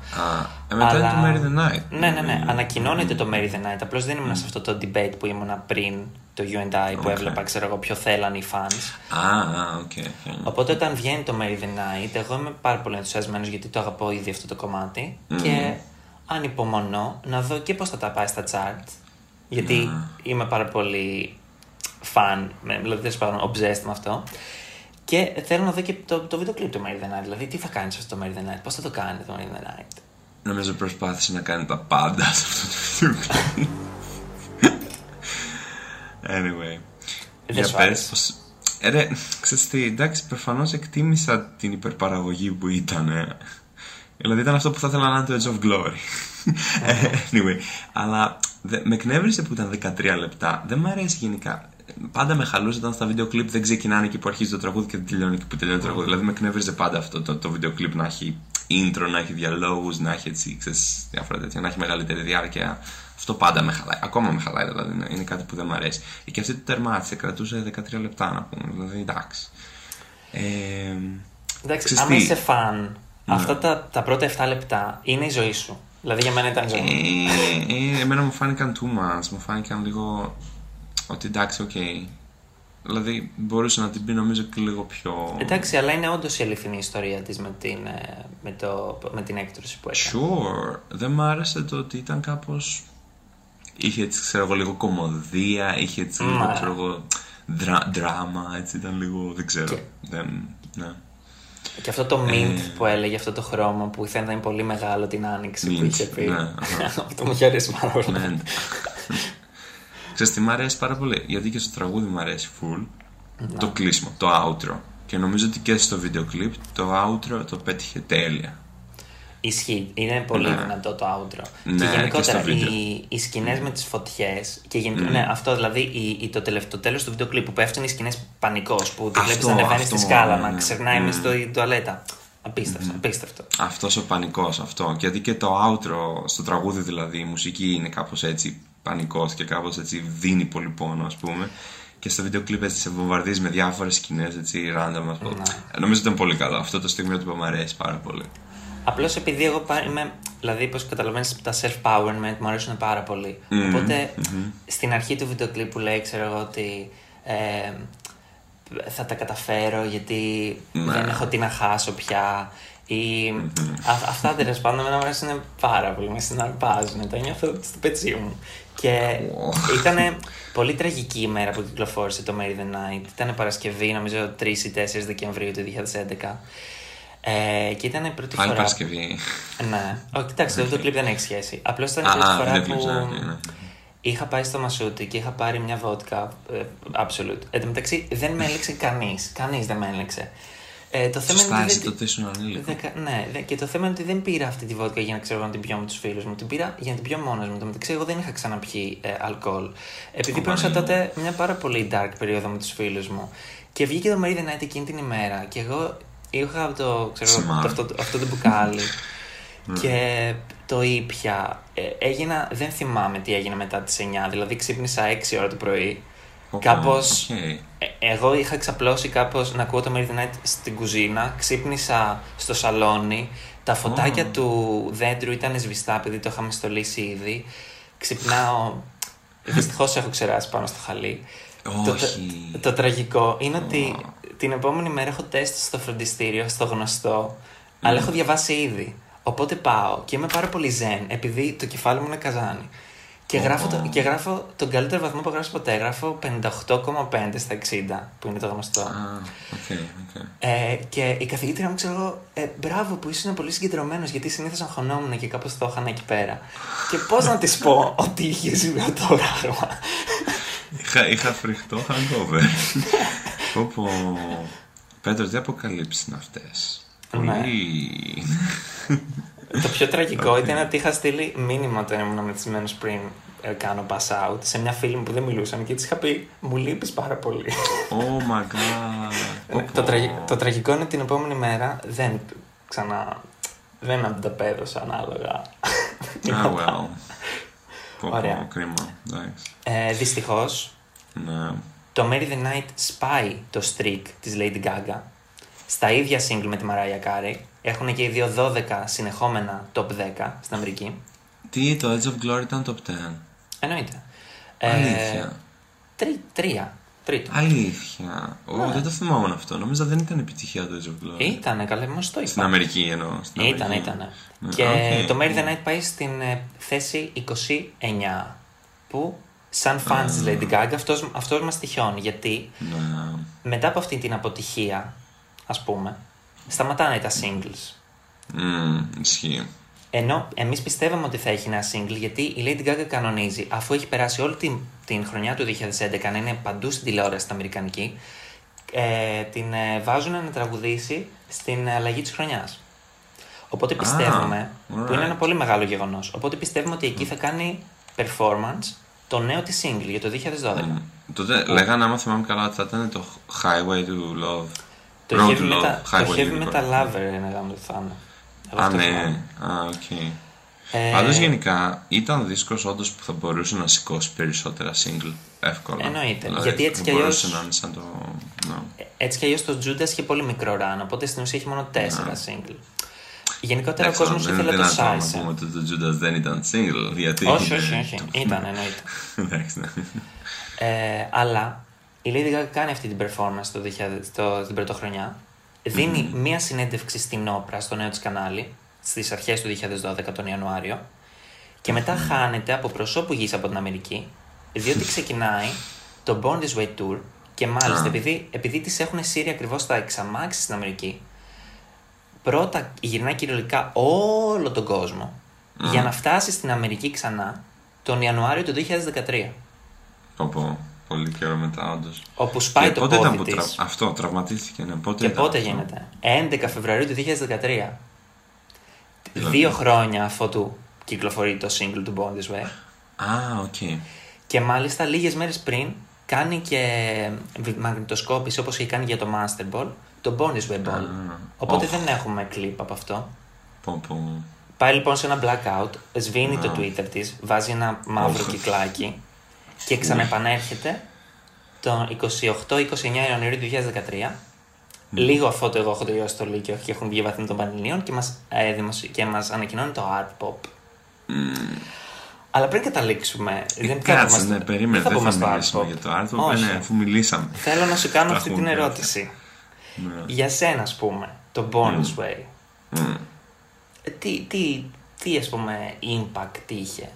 ε, μετά είναι το Mary the Night. Ναι, ναι, ναι. Ανακοινώνεται το Marry the Night. Απλώς δεν ήμουν σε αυτό το debate που ήμουν πριν το U&I που Οκέι. έβλεπα, ξέρω εγώ, ποιο θέλαν οι fans. Α, α, οκέι. οκέι. Οπότε όταν βγαίνει το Marry the Night, εγώ είμαι πάρα πολύ ενθουσιασμένος γιατί το αγαπώ ήδη αυτό το κομμάτι και ανυπομονώ να δω και πώς θα τα πάει στα charts. Γιατί είμαι πάρα πολύ fan, με- δηλαδή δεν πάντων obsessed με αυτό. Και θέλω να δω και το, το βίντεο κλιπ του Mary the Night. Δηλαδή τι θα κάνεις σε αυτό το Mary the Night, πώς θα το κάνει το Mary the Night; Νομίζω προσπάθησε να κάνει τα πάντα σε αυτό το βίντεο. anyway. Δεν Για σου πες άρεσε. πως... Ε, ρε, ξέρεις τι, εντάξει, προφανώς εκτίμησα την υπερπαραγωγή που ήταν. ε. Δηλαδή ήταν αυτό που θα ήθελα να είναι το Edge of Glory. Ε, *laughs* anyway, αλλά δε, με εκνεύρισε που ήταν 13 λεπτά. Δεν μου αρέσει γενικά. Πάντα με χαλούσε όταν στα βίντεο κλιπ δεν ξεκινάνε εκεί που αρχίζει το τραγούδι και δεν τελειώνει εκεί που τελειώνει το τραγούδι. Δηλαδή με εκνεύριζε πάντα αυτό το, το βίντεο κλιπ να έχει intro να έχει διαλόγους, να έχει έτσι, ξέρεις, διάφορα τέτοια, να έχει μεγαλύτερη διάρκεια. Αυτό πάντα με χαλάει. Ακόμα με χαλάει, δηλαδή είναι, είναι κάτι που δεν μου αρέσει. Και αυτή το τερμάτισε, κρατούσε 13 λεπτά να πούμε. Δηλαδή εντάξει. Ε, Εντάξει, ξέρεις άμα τι, είσαι φαν, αυτά τα, τα πρώτα 7 λεπτά είναι η ζωή σου. Δηλαδή για μένα ήταν ζωή. Ε, ε, εμένα μου φάνηκαν too much, μου φάνηκαν λίγο ότι εντάξει, οκέι. Δηλαδή μπορούσε να την πει νομίζω και λίγο πιο... Εντάξει, αλλά είναι όντως η αληθινή ιστορία της με, την, ε, με, το, με την έκτρωση που έκανε. Sure. Δεν μ' άρεσε το ότι ήταν κάπως... Είχε έτσι, ξέρω εγώ, λίγο κωμωδία, είχε έτσι λίγο, Μα. ξέρω εγώ, δρα, δράμα, έτσι ήταν λίγο, δεν ξέρω. Και- Δεν, ναι. Και αυτό το mint Ε. που έλεγε, αυτό το χρώμα που ήθελε να είναι πολύ μεγάλο την άνοιξη που Mint, είχε πει. ναι, αχα. *laughs* αυτό μου είχε αρέσει πάρα πολύ. Ναι. Ξέρεις τι μ' αρέσει πάρα πολύ, γιατί και στο τραγούδι μ' αρέσει full το κλείσιμο, το outro. Και νομίζω ότι και στο βίντεο κλιπ το outro το πέτυχε τέλεια. Ισχύει. Είναι πολύ Ναι. δυνατό το outro. Ναι, και και γενικότερα στο βίντεο. οι, οι σκηνές με τις φωτιές. Και γενικότερα, ναι, αυτό δηλαδή η, η, το, τελευταίο, το τέλος του βίντεο κλιπ που πέφτουν οι σκηνές πανικός. Που τη Αυτό, βλέπει να ανεβαίνεις στη αυτό, σκάλα, ναι, να ναι. ξερνάει Mm. με στο τουαλέτα. Απίστευτο, απίστευτο. Αυτός ο πανικός αυτό. Γιατί και το outro στο τραγούδι δηλαδή, η μουσική είναι κάπως έτσι πανικός και κάπως έτσι δίνει πολύ πόνο ας πούμε. Και στο βίντεο κλιπ έτσι σε βομβαρδίζει με διάφορες σκηνές έτσι random ας πούμε. Ναι. Νομίζω ότι ήταν πολύ καλό. Αυτό το στιγμιότυπο μου αρέσει πάρα πολύ. Απλώς επειδή εγώ πά- είμαι. Δηλαδή, όπως καταλαβαίνεις, τα self-powerment μου αρέσουν πάρα πολύ. Μμμ, Οπότε, στην αρχή του βίντεο κλιπ που λέει, ξέρω εγώ ότι. ε, θα τα καταφέρω γιατί Ναι. δεν έχω τι να χάσω πια. Ή, α- αυτά τέλος πάντων εμένα μου αρέσουν πάρα πολύ. Με συναρπάζουν. Τα νιώθω στο πετσί μου. Και ήταν πολύ τραγική η μέρα που κυκλοφόρησε το Marry the Night. Ήταν Παρασκευή, νομίζω 3 ή 4 Δεκεμβρίου του 2011. Ε, και ήταν η πρώτη Άλλη φορά. Παρασκευή. Ναι. Όχι, κοίταξε, το *laughs* βίντεο κλιπ δεν έχει σχέση. Απλώς ήταν η Α, πρώτη α, φορά δεν που κλείψα, οκ, ναι. είχα πάει στο Μασούτι και είχα πάρει μια βότκα. Ε, absolute. Εν τω μεταξύ δεν με έλεξε κανείς. Κανείς δεν με έλεξε. Ε, το θέμα Σωστά, είναι εσύ ότι. δεν- τότε ήσουν ανήλικο. Δεκα... Ναι, δε- και το θέμα είναι ότι δεν πήρα αυτή τη βότκα για να ξέρω να την πιω με τους φίλους μου. Την πήρα για να την πιω μόνος μου. Εν τω μεταξύ, εγώ δεν είχα ξαναπιεί ε, αλκοόλ. Επειδή Ω, πέρασα Παναγία τότε μια πάρα πολύ dark περίοδο με τους φίλους μου. Και βγήκε το Mary the Night εκείνη την ημέρα. Και εγώ είχα το, ξέρω, Σημάδι. το, αυτό, αυτό το μπουκάλι. *laughs* και το ήπια. Ε, έγινα, δεν θυμάμαι τι έγινε μετά τις 9. Δηλαδή ξύπνησα 6 ώρα το πρωί. Όπα, Κάπως οκέι. Ε, εγώ είχα ξαπλώσει κάπως να ακούω το Marry the Night στην κουζίνα, ξύπνησα στο σαλόνι, τα φωτάκια Oh. του δέντρου ήταν σβηστά επειδή το είχαμε στολίσει ήδη. Ξυπνάω, δυστυχώς έχω ξεράσει πάνω στο χαλί. Το, Όχι. το, το τραγικό είναι ότι Oh. την επόμενη μέρα έχω τεστ στο φροντιστήριο, στο γνωστό, αλλά έχω διαβάσει ήδη. Οπότε πάω και είμαι πάρα πολύ ζεν, επειδή το κεφάλι μου είναι καζάνι. Και, Oh. γράφω, το, και γράφω τον καλύτερο βαθμό που έχω γράψει ποτέ. Γράφω 58,5 στα 60, που είναι το γνωστό. Α, οκέι, οκέι. Ε, και η καθηγήτρια μου ξέρω εγώ, ε, μπράβο που ήσουν πολύ συγκεντρωμένος, γιατί συνήθως αγχωνόμουν και κάπως το είχαν εκεί πέρα. και πώς να της πω *laughs* ότι είχε το πράγμα. Είχα, είχα φρικτό hangover. *laughs* Πω πω. Πέτρο, τι αποκαλύψεις είναι αυτές; Ναι. Πολύ... το πιο τραγικό Οκέι. ήταν ότι είχα στείλει μήνυμα όταν ήμουν μεθυσμένος πριν ε, κάνω pass out σε μια φίλη μου που δεν μιλούσαμε και της είχα πει Μου λείπεις πάρα πολύ. Oh my god. Πω, το, πω. τραγι- το τραγικό είναι την επόμενη μέρα δεν ξανά. Δεν ανταπέδωσα ανάλογα. Ah, *laughs* well. Πω, Ωραία. πω, κρίμα. Εντάξει. ε, Δυστυχώς, Ναι. το Mary the Night σπάει το streak της Lady Gaga στα ίδια single με τη Mariah Carey. Έχουν και οι δύο 12 συνεχόμενα top 10 στην Αμερική. Τι, το Edge of Glory ήταν top 10. Εννοείται. Αλήθεια. τρι, τρία. Τρίτο. Αλήθεια. Ω, Ναι. δεν το θυμόμουν αυτό. Νόμιζα δεν ήταν επιτυχία το Edge of Glory. Ήτανε, καλά, μόνο το είπα. Στην Αμερική εννοώ. Στην Ήταν, Αμερική. ήταν. Ναι, Και οκέι. το Mary the Night πάει στην ε, θέση 29. Που, σαν fans της Lady Gaga, αυτός, αυτός μας στοιχειώνει. Γιατί Ναι. μετά από αυτή την αποτυχία, ας πούμε, σταματάνε τα singles. Μμμ, ισχύει. Ενώ εμείς πιστεύαμε ότι θα έχει ένα single, γιατί η Lady Gaga κανονίζει, αφού έχει περάσει όλη την, την χρονιά του 2011 να είναι παντού στην τηλεόραση στην Αμερικανική, ε, την ε, βάζουν να τραγουδήσει στην αλλαγή της χρονιάς. Οπότε πιστεύουμε, που είναι alright. ένα πολύ μεγάλο γεγονός, οπότε πιστεύουμε ότι εκεί θα κάνει performance το νέο της single για το 2012. Μμ. Τότε λέγανε, άμα θυμάμαι καλά, ότι θα ήταν το Highway to Love. Το Road heavy, to Love, metal, το Highway heavy to metal Love. lover είναι γάμο το θα είναι. Εγώ Α, αυτό ναι. θυμάμαι. Α, οκ. Ε, Πάντως γενικά ήταν δίσκος όντως που θα μπορούσε να σηκώσει περισσότερα single εύκολα. Εννοείται. Δηλαδή, Γιατί έτσι θα κι αλλιώς- μπορούσε να είναι σαν το. ναι. Έτσι κι αλλιώς το Judas είχε πολύ μικρό run, οπότε στην ουσία έχει μόνο τέσσερα single. Γενικότερα ο Ναι. Εντάξει, κόσμος δεν είναι ήθελε το δυνατόν να Size. πούμε ότι το Judas δεν ήταν single. Γιατί Όχι, είναι- όχι, όχι. Ήταν, εννοείται. Εντάξει, ναι. Ε, αλλά η Lady Gaga κάνει αυτή την performance το 2000, το, την πρωτοχρονιά. Δίνει μία συνέντευξη στην όπρα, στο νέο της κανάλι, στις αρχές του 2012, τον Ιανουάριο. Και μετά χάνεται από προσώπου γης από την Αμερική, διότι ξεκινάει το Born This Way Tour και μάλιστα Α. επειδή, επειδή τις έχουν σύρει ακριβώς τα εξαμάξεις στην Αμερική, πρώτα γυρνάει κυριολεκτικά όλο τον κόσμο για να φτάσει στην Αμερική ξανά τον Ιανουάριο του 2013. Πω, πω. Πολύ καιρό μετά, όντως. Όπου σπάει το πότε ήταν πόδι που της. τρα... Αυτό, τραυματίστηκε, ναι. Πότε Και ήταν πότε αυτό; γίνεται; 11 Φεβρουαρίου του 2013. Δηλαδή. Δύο χρόνια αφότου κυκλοφορεί το single του Born This Way. Α, οκ. Και μάλιστα λίγες μέρες πριν κάνει και μαγνητοσκόπηση όπως έχει κάνει για το Monster Ball, το Born This Way Ball. Α, Οπότε οχ. δεν έχουμε κλιπ από αυτό. Πω, πω. Πάει λοιπόν σε ένα blackout, σβήνει το Α. Twitter της, βάζει ένα μαύρο Οχ. κυκλάκι και ξαναεπανέρχεται τον 28-29 Ιανουαρίου του 2013. Λίγο αφού το εγώ έχω τελειώσει το Λύκειο και έχουν βγει βαθμοί των Πανελληνίων και μας, ε, δημοσι- και μας ανακοινώνει το Artpop. Αλλά πριν καταλήξουμε. δεν θα Ε, Κάτσε, πούμε ναι, στο- περίμενε. θα Δεν πούμε θα στο μιλήσουμε Art Pop. για το άρθρο. Όχι. Ναι, αφού μιλήσαμε. Θέλω να σου κάνω Τα αυτή έχουμε την πει. ερώτηση. Ναι. Για σένα, ας πούμε, το Born This Way. Μμ. Ε, Τι, τι, τι, ας πούμε, impact είχε;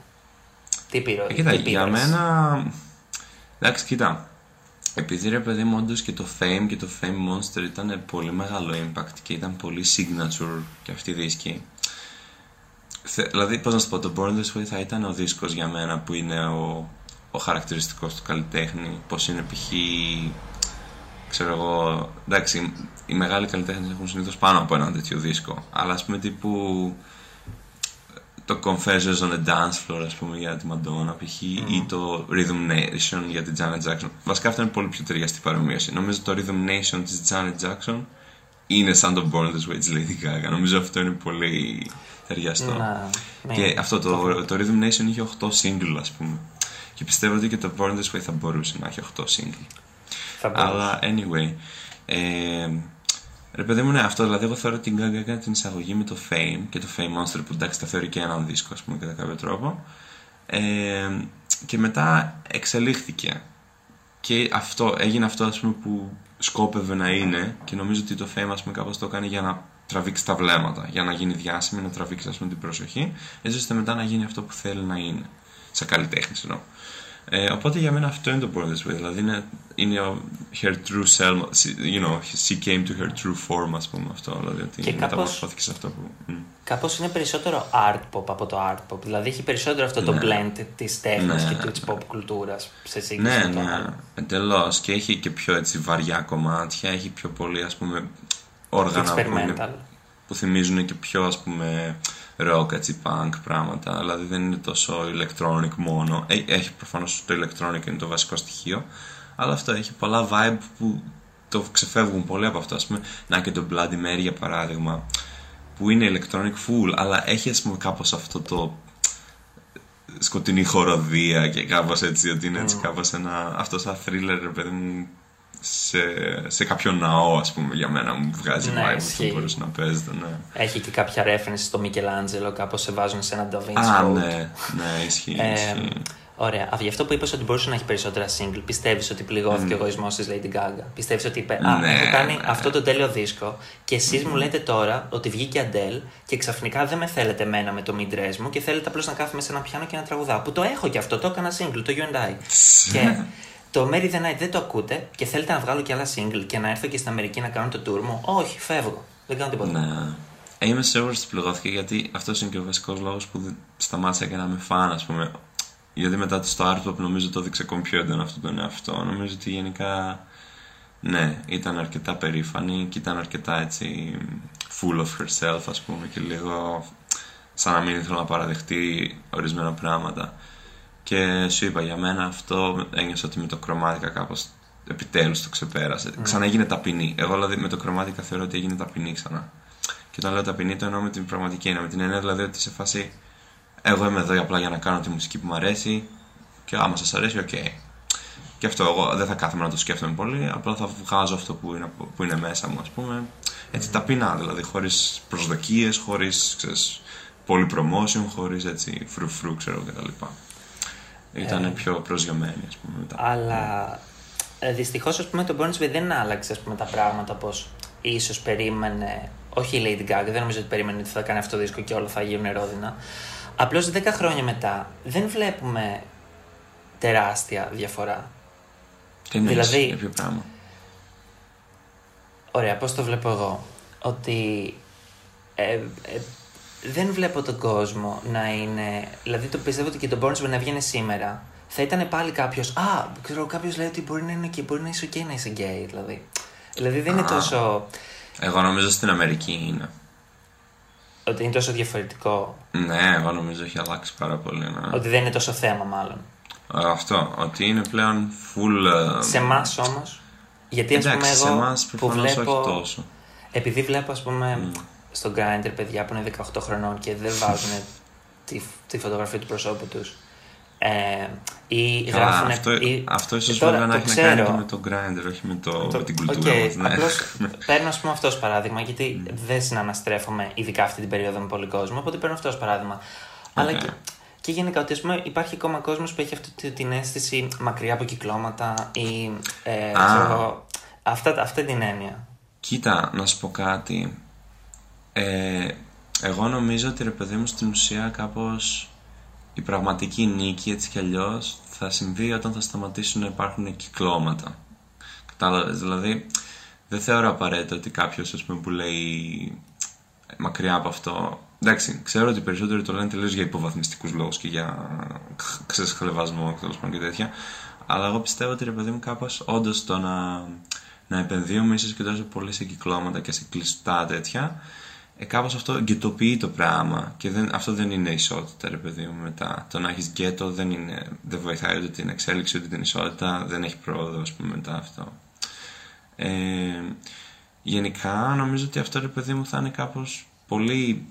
Τι πήρε, Ε, Κοίτα, τι για πήρες; μένα. Εντάξει, κοίτα. Επειδή ρε παιδί μου, όντως και το Fame και το Fame Monster ήταν πολύ μεγάλο impact και ήταν πολύ signature και αυτή η δίσκη. Θε- Δηλαδή, πώς να σου πω, το Born This Way θα ήταν ο δίσκος για μένα που είναι ο, ο χαρακτηριστικός του καλλιτέχνη. Πώς είναι π.χ. Ξέρω εγώ, εντάξει, οι μεγάλοι καλλιτέχνες έχουν συνήθως πάνω από ένα τέτοιο δίσκο. Αλλά ας πούμε τύπου το Confessions on a Dance Floor, ας πούμε, για τη Madonna π.χ. ή το Rhythm Nation για την Janet Jackson. Βασικά αυτό είναι πολύ πιο ταιριαστή παρομοίωση. Νομίζω το Rhythm Nation της Janet Jackson είναι σαν το Born This Way της Lady Gaga. Νομίζω αυτό είναι πολύ ταιριαστό. Να, ναι. Και αυτό το, το Rhythm Nation είχε 8 single, ας πούμε. Και πιστεύω ότι και το Born This Way θα μπορούσε να έχει 8 single. Θα μπορούσε. Αλλά anyway. Ε, ρε παιδί μου, ναι, αυτό δηλαδή εγώ θεωρώ την Gaga έκανε την εισαγωγή με το Fame και το Fame Monster που εντάξει τα θεωρεί και έναν δίσκο, ας πούμε, κατά κάποιο τρόπο. Ε, και μετά εξελίχθηκε. Και αυτό, έγινε αυτό ας πούμε που σκόπευε να είναι και νομίζω ότι το Fame ας πούμε κάπως το έκανε για να τραβήξει τα βλέμματα, για να γίνει διάσημη, να τραβήξει ας πούμε την προσοχή, έτσι ώστε μετά να γίνει αυτό που θέλει να είναι. Σε καλλιτέχνης εννοώ. Ε, οπότε για μένα αυτό είναι το Born This Way. Δηλαδή είναι, είναι ο, her true self, you know, she came to her true form, ας πούμε αυτό. Δηλαδή ότι Και κάπως- μεταμορφώθηκε σε αυτό που. μ. Κάπως είναι περισσότερο art pop από το art pop. Δηλαδή έχει περισσότερο αυτό το Ναι. blend της τέχνης Ναι. και της pop κουλτούρας σε σύγκριση Ναι, με το ναι, άλλο. εντελώς. Και έχει και πιο έτσι βαριά κομμάτια, έχει πιο πολύ ας πούμε όργανα που, είναι, Experimental. που θυμίζουν και πιο ας πούμε rock, έτσι punk πράγματα. Δηλαδή δεν είναι τόσο electronic μόνο. Ε, Έχει προφανώς το electronic είναι το βασικό στοιχείο, αλλά αυτό έχει πολλά vibe που το ξεφεύγουν πολύ από αυτό. Ας πούμε, να και το Bloody Mary για παράδειγμα, που είναι electronic full, αλλά έχει ας πούμε κάπως αυτό το σκοτεινή χοροδία και κάπως έτσι, ότι είναι έτσι κάπως ένα, αυτό σαν thriller, ρε παιδί μου, σε, σε κάποιο ναό, ας πούμε, για μένα μου βγάζει Ναι, vibe ισχύει. αυτό μπορούσε να παίζεται, ναι. Έχει και κάποια reference στο Michelangelo, κάπως σε βάζουν σε ένα Da Vinci Α, Code. ναι, ναι, ισχύει, Ε, ισχύει. ωραία. Από γι' αυτό που είπες ότι μπορούσε να έχει περισσότερα single, πιστεύεις ότι πληγώθηκε ο εγωισμός της Lady Gaga; Πιστεύεις ότι είπε, Α, Ναι, έχω κάνει ναι. αυτό το τέλειο δίσκο και εσείς μου λέτε τώρα ότι βγήκε Adele και ξαφνικά δεν με θέλετε εμένα με το mid μου και θέλετε απλώς να κάθομαι σε ένα πιάνο και να τραγουδάω. Που το έχω και αυτό, το έκανα single, το You and I. και το Mary the Night δεν το ακούτε και θέλετε να βγάλω και άλλα single και να έρθω και στην Αμερική να κάνω το tour μου; Όχι, φεύγω. Δεν κάνω τίποτα. Ναι. Ε, Είμαι σίγουρος ότι πληγώθηκε γιατί αυτός είναι και ο βασικός λόγος που δεν- σταμάτησα και να με φαν, ας πούμε. Γιατί μετά το στο Art Pop νομίζω το έδειξε ακόμη πιο έντονο αυτό τον εαυτό. Νομίζω ότι γενικά. Ναι, ήταν αρκετά περήφανη και ήταν αρκετά έτσι. full of herself, ας πούμε, και λίγο σαν να μην ήθελε να παραδεχτεί ορισμένα πράγματα. Και σου είπα, για μένα αυτό ένιωσα ότι με το Chromatica κάπως επιτέλους το ξεπέρασε. Ξανά έγινε ταπεινή. Εγώ δηλαδή με το Chromatica θεωρώ ότι έγινε ταπεινή ξανά. Και Και όταν λέω ταπεινή, το εννοώ με την πραγματική έννοια. Με την έννοια δηλαδή ότι σε φάση. Εγώ είμαι εδώ απλά για να κάνω τη μουσική που μου αρέσει και άμα σας αρέσει, OK. Okay. Και αυτό εγώ δεν θα κάθομαι να το σκέφτομαι πολύ, απλά θα βγάζω αυτό που είναι, που είναι μέσα μου, ας πούμε. Έτσι ταπεινά δηλαδή, χωρίς προσδοκίες, χωρίς πολύ promotion, χωρίς έτσι φρουφρού, ξέρω κτλ. Ήταν ε, πιο προσγειωμένη, ας πούμε. Μετά. Αλλά ε, δυστυχώς, ας πούμε, το Burns δεν άλλαξε ας πούμε, τα πράγματα όπως ίσως περίμενε. Όχι η Lady Gaga, δεν νομίζω ότι περίμενε ότι θα κάνει αυτό το δίσκο και όλα θα γίνουν ερόδινα. Απλώς 10 χρόνια μετά δεν βλέπουμε τεράστια διαφορά. Τι δηλαδή, για ποιο πράγμα; Ωραία, πώς το βλέπω εγώ. Ότι ε, ε, δεν βλέπω τον κόσμο να είναι... Δηλαδή το πιστεύω ότι και το Bornsman να έβγαινε σήμερα θα ήταν πάλι κάποιος. Α, ξέρω, κάποιος λέει ότι μπορεί να είναι και μπορεί να είσαι OK να είσαι γκέι. Δηλαδή, δηλαδή δεν είναι τόσο. Εγώ νομίζω στην Αμερική είναι. Ότι είναι τόσο διαφορετικό. Ναι, εγώ νομίζω έχει αλλάξει πάρα πολύ. Ναι. Ότι δεν είναι τόσο θέμα, μάλλον. Αυτό, ότι είναι πλέον full. Ε, σε εμάς όμως. Γιατί ας πούμε εγώ. Σε εμάς, που βλέπω. Όχι τόσο. Επειδή βλέπω, ας πούμε, mm. Στον Grindr παιδιά που είναι 18 χρονών και δεν *laughs* βάζουν τη, τη φωτογραφία του προσώπου τους. Ε, ή γράφουν. Αυτό, ή... αυτό ίσως βέβαια να έχει να κάνει και με το grinder, όχι με, το, με την κουλτούρα okay, μας, ναι. Απλώς *laughs* παίρνω ας πούμε αυτό ως παράδειγμα, γιατί mm. δεν συναναστρέφομαι ειδικά αυτή την περίοδο με πολύ κόσμο, οπότε παίρνω αυτό ως παράδειγμα. Okay. Αλλά και, και γενικά ότι πούμε, υπάρχει ακόμα κόσμος που έχει αυτή την αίσθηση μακριά από κυκλώματα ή. Ε, ah. αυτά, αυτή την έννοια. Κοίτα, να σου πω κάτι. Ε, εγώ νομίζω ότι ρε παιδί μου στην ουσία κάπως η πραγματική νίκη έτσι κι αλλιώς θα συμβεί όταν θα σταματήσουν να υπάρχουν κυκλώματα. Κατάλαβες; Δηλαδή, δεν θεωρώ απαραίτητο ότι κάποιος που λέει μακριά από αυτό. Εντάξει, ξέρω ότι οι περισσότεροι το λένε τελείως για υποβαθμιστικούς λόγους και για ξεσχλεβασμό και τέτοια. Αλλά εγώ πιστεύω ότι ρε παιδί μου κάπως όντως το να, να επενδύουμε ίσως και τόσο πολύ σε κυκλώματα και σε κλειστά τέτοια ε, κάπως αυτό γκετοποιεί το πράγμα και δεν, αυτό δεν είναι ισότητα ρε παιδί μου μετά το να έχεις γκέτο δεν, είναι, δεν βοηθάει ούτε την εξέλιξη ούτε την ισότητα δεν έχει πρόοδο ας πούμε μετά αυτό. Ε, γενικά νομίζω ότι αυτό ρε παιδί μου θα είναι κάπως πολύ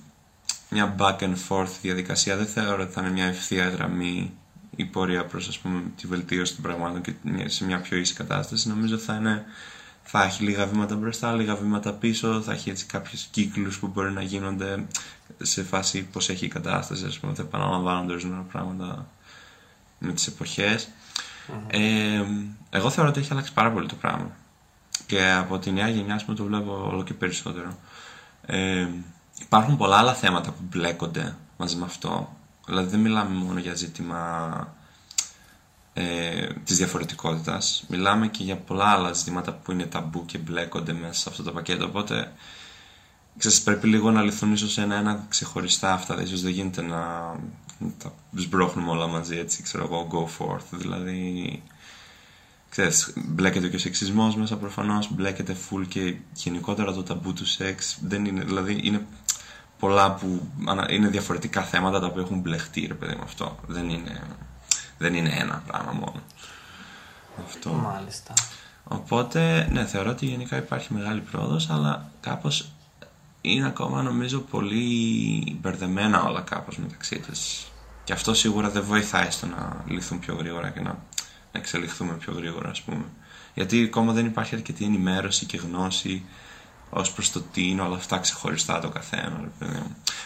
μια back and forth διαδικασία. Δεν θεωρώ ότι θα είναι μια ευθεία γραμμή η πορεία προς ας πούμε τη βελτίωση των πραγμάτων και σε μια πιο ίση κατάσταση. Νομίζω θα είναι θα έχει λίγα βήματα μπροστά, λίγα βήματα πίσω, θα έχει έτσι κάποιους κύκλους που μπορεί να γίνονται σε φάση πως έχει η κατάσταση, ας πούμε, θα επαναλαμβάνονται ορισμένα πράγματα με τις εποχες Ε, εγώ θεωρώ ότι έχει αλλάξει πάρα πολύ το πράγμα. Και από τη νέα γενιά, πούμε, το βλέπω όλο και περισσότερο. Ε, υπάρχουν πολλά άλλα θέματα που μπλέκονται μαζί με αυτό. Δηλαδή δεν μιλάμε μόνο για ζήτημα ε, της διαφορετικότητας. Μιλάμε και για πολλά άλλα ζητήματα που είναι ταμπού και μπλέκονται μέσα σε αυτό το πακέτο. Οπότε ξέρεις, πρέπει λίγο να λυθούν ίσως ένα-ένα ξεχωριστά αυτά. Ίσως δεν γίνεται να τα σμπρώχνουμε όλα μαζί έτσι, ξέρω εγώ, go forth. Δηλαδή, ξέρεις, μπλέκεται και ο σεξισμός μέσα προφανώς, μπλέκεται full και γενικότερα το ταμπού του σεξ. Δεν είναι, δηλαδή είναι πολλά που είναι διαφορετικά θέματα τα οποία έχουν μπλεχτεί, ρε παιδί με αυτό. Δεν είναι δεν είναι ένα πράγμα μόνο. Αυτό. Μάλιστα. Οπότε, ναι, θεωρώ ότι γενικά υπάρχει μεγάλη πρόοδος, αλλά κάπως είναι ακόμα νομίζω πολύ μπερδεμένα όλα κάπως μεταξύ τους. Και αυτό σίγουρα δεν βοηθάει στο να λυθούν πιο γρήγορα και να, να εξελιχθούμε πιο γρήγορα, ας πούμε. Γιατί ακόμα δεν υπάρχει αρκετή ενημέρωση και γνώση ως προς το τι είναι όλα αυτά ξεχωριστά το καθένα.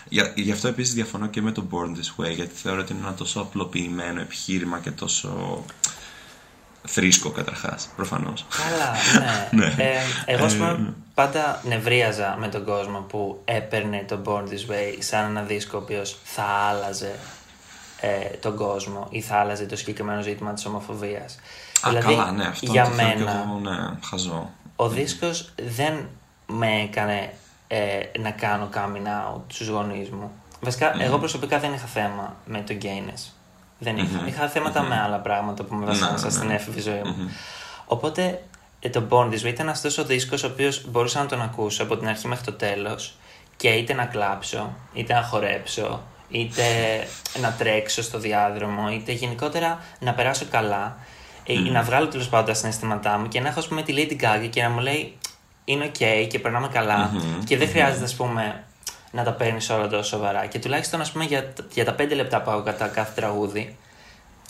Για, γι' αυτό επίσης διαφωνώ και με το Born This Way, γιατί θεωρώ ότι είναι ένα τόσο απλοποιημένο επιχείρημα και τόσο θρήσκο καταρχάς, προφανώς. Καλά, *laughs* ναι. ναι. Ε, εγώ ε, πάντα νευρίαζα με τον κόσμο που έπαιρνε το Born This Way σαν ένα δίσκο ο οποίος θα άλλαζε ε, τον κόσμο ή θα άλλαζε το συγκεκριμένο ζήτημα της ομοφοβίας. δηλαδή, καλά, ναι, αυτό για μένα, εγώ, ναι, χαζό. Ο δίσκος δεν με έκανε ε, να κάνω coming out στους γονείς μου. Βασικά, εγώ προσωπικά δεν είχα θέμα με το gayness. Δεν είχα. Είχα θέματα με άλλα πράγματα που με βασάνισαν ναι, στην ναι. έφηβη ζωή μου. Οπότε, ε, το Bond This ήταν αυτός ο δίσκος ο οποίος μπορούσα να τον ακούσω από την αρχή μέχρι το τέλος και είτε να κλάψω, είτε να χορέψω, είτε να τρέξω στο διάδρομο, είτε γενικότερα να περάσω καλά, ή ε, να βγάλω τέλος πάντων τα συναισθήματά μου και να έχω ας πούμε τη Lady Gaga και να μου λέει είναι ok και περνάμε και δεν χρειάζεται, ας πούμε, να τα παίρνεις όλα τόσο σοβαρά. Και τουλάχιστον, ας πούμε, για, για τα πέντε λεπτά που άκουγα κατά κάθε τραγούδι,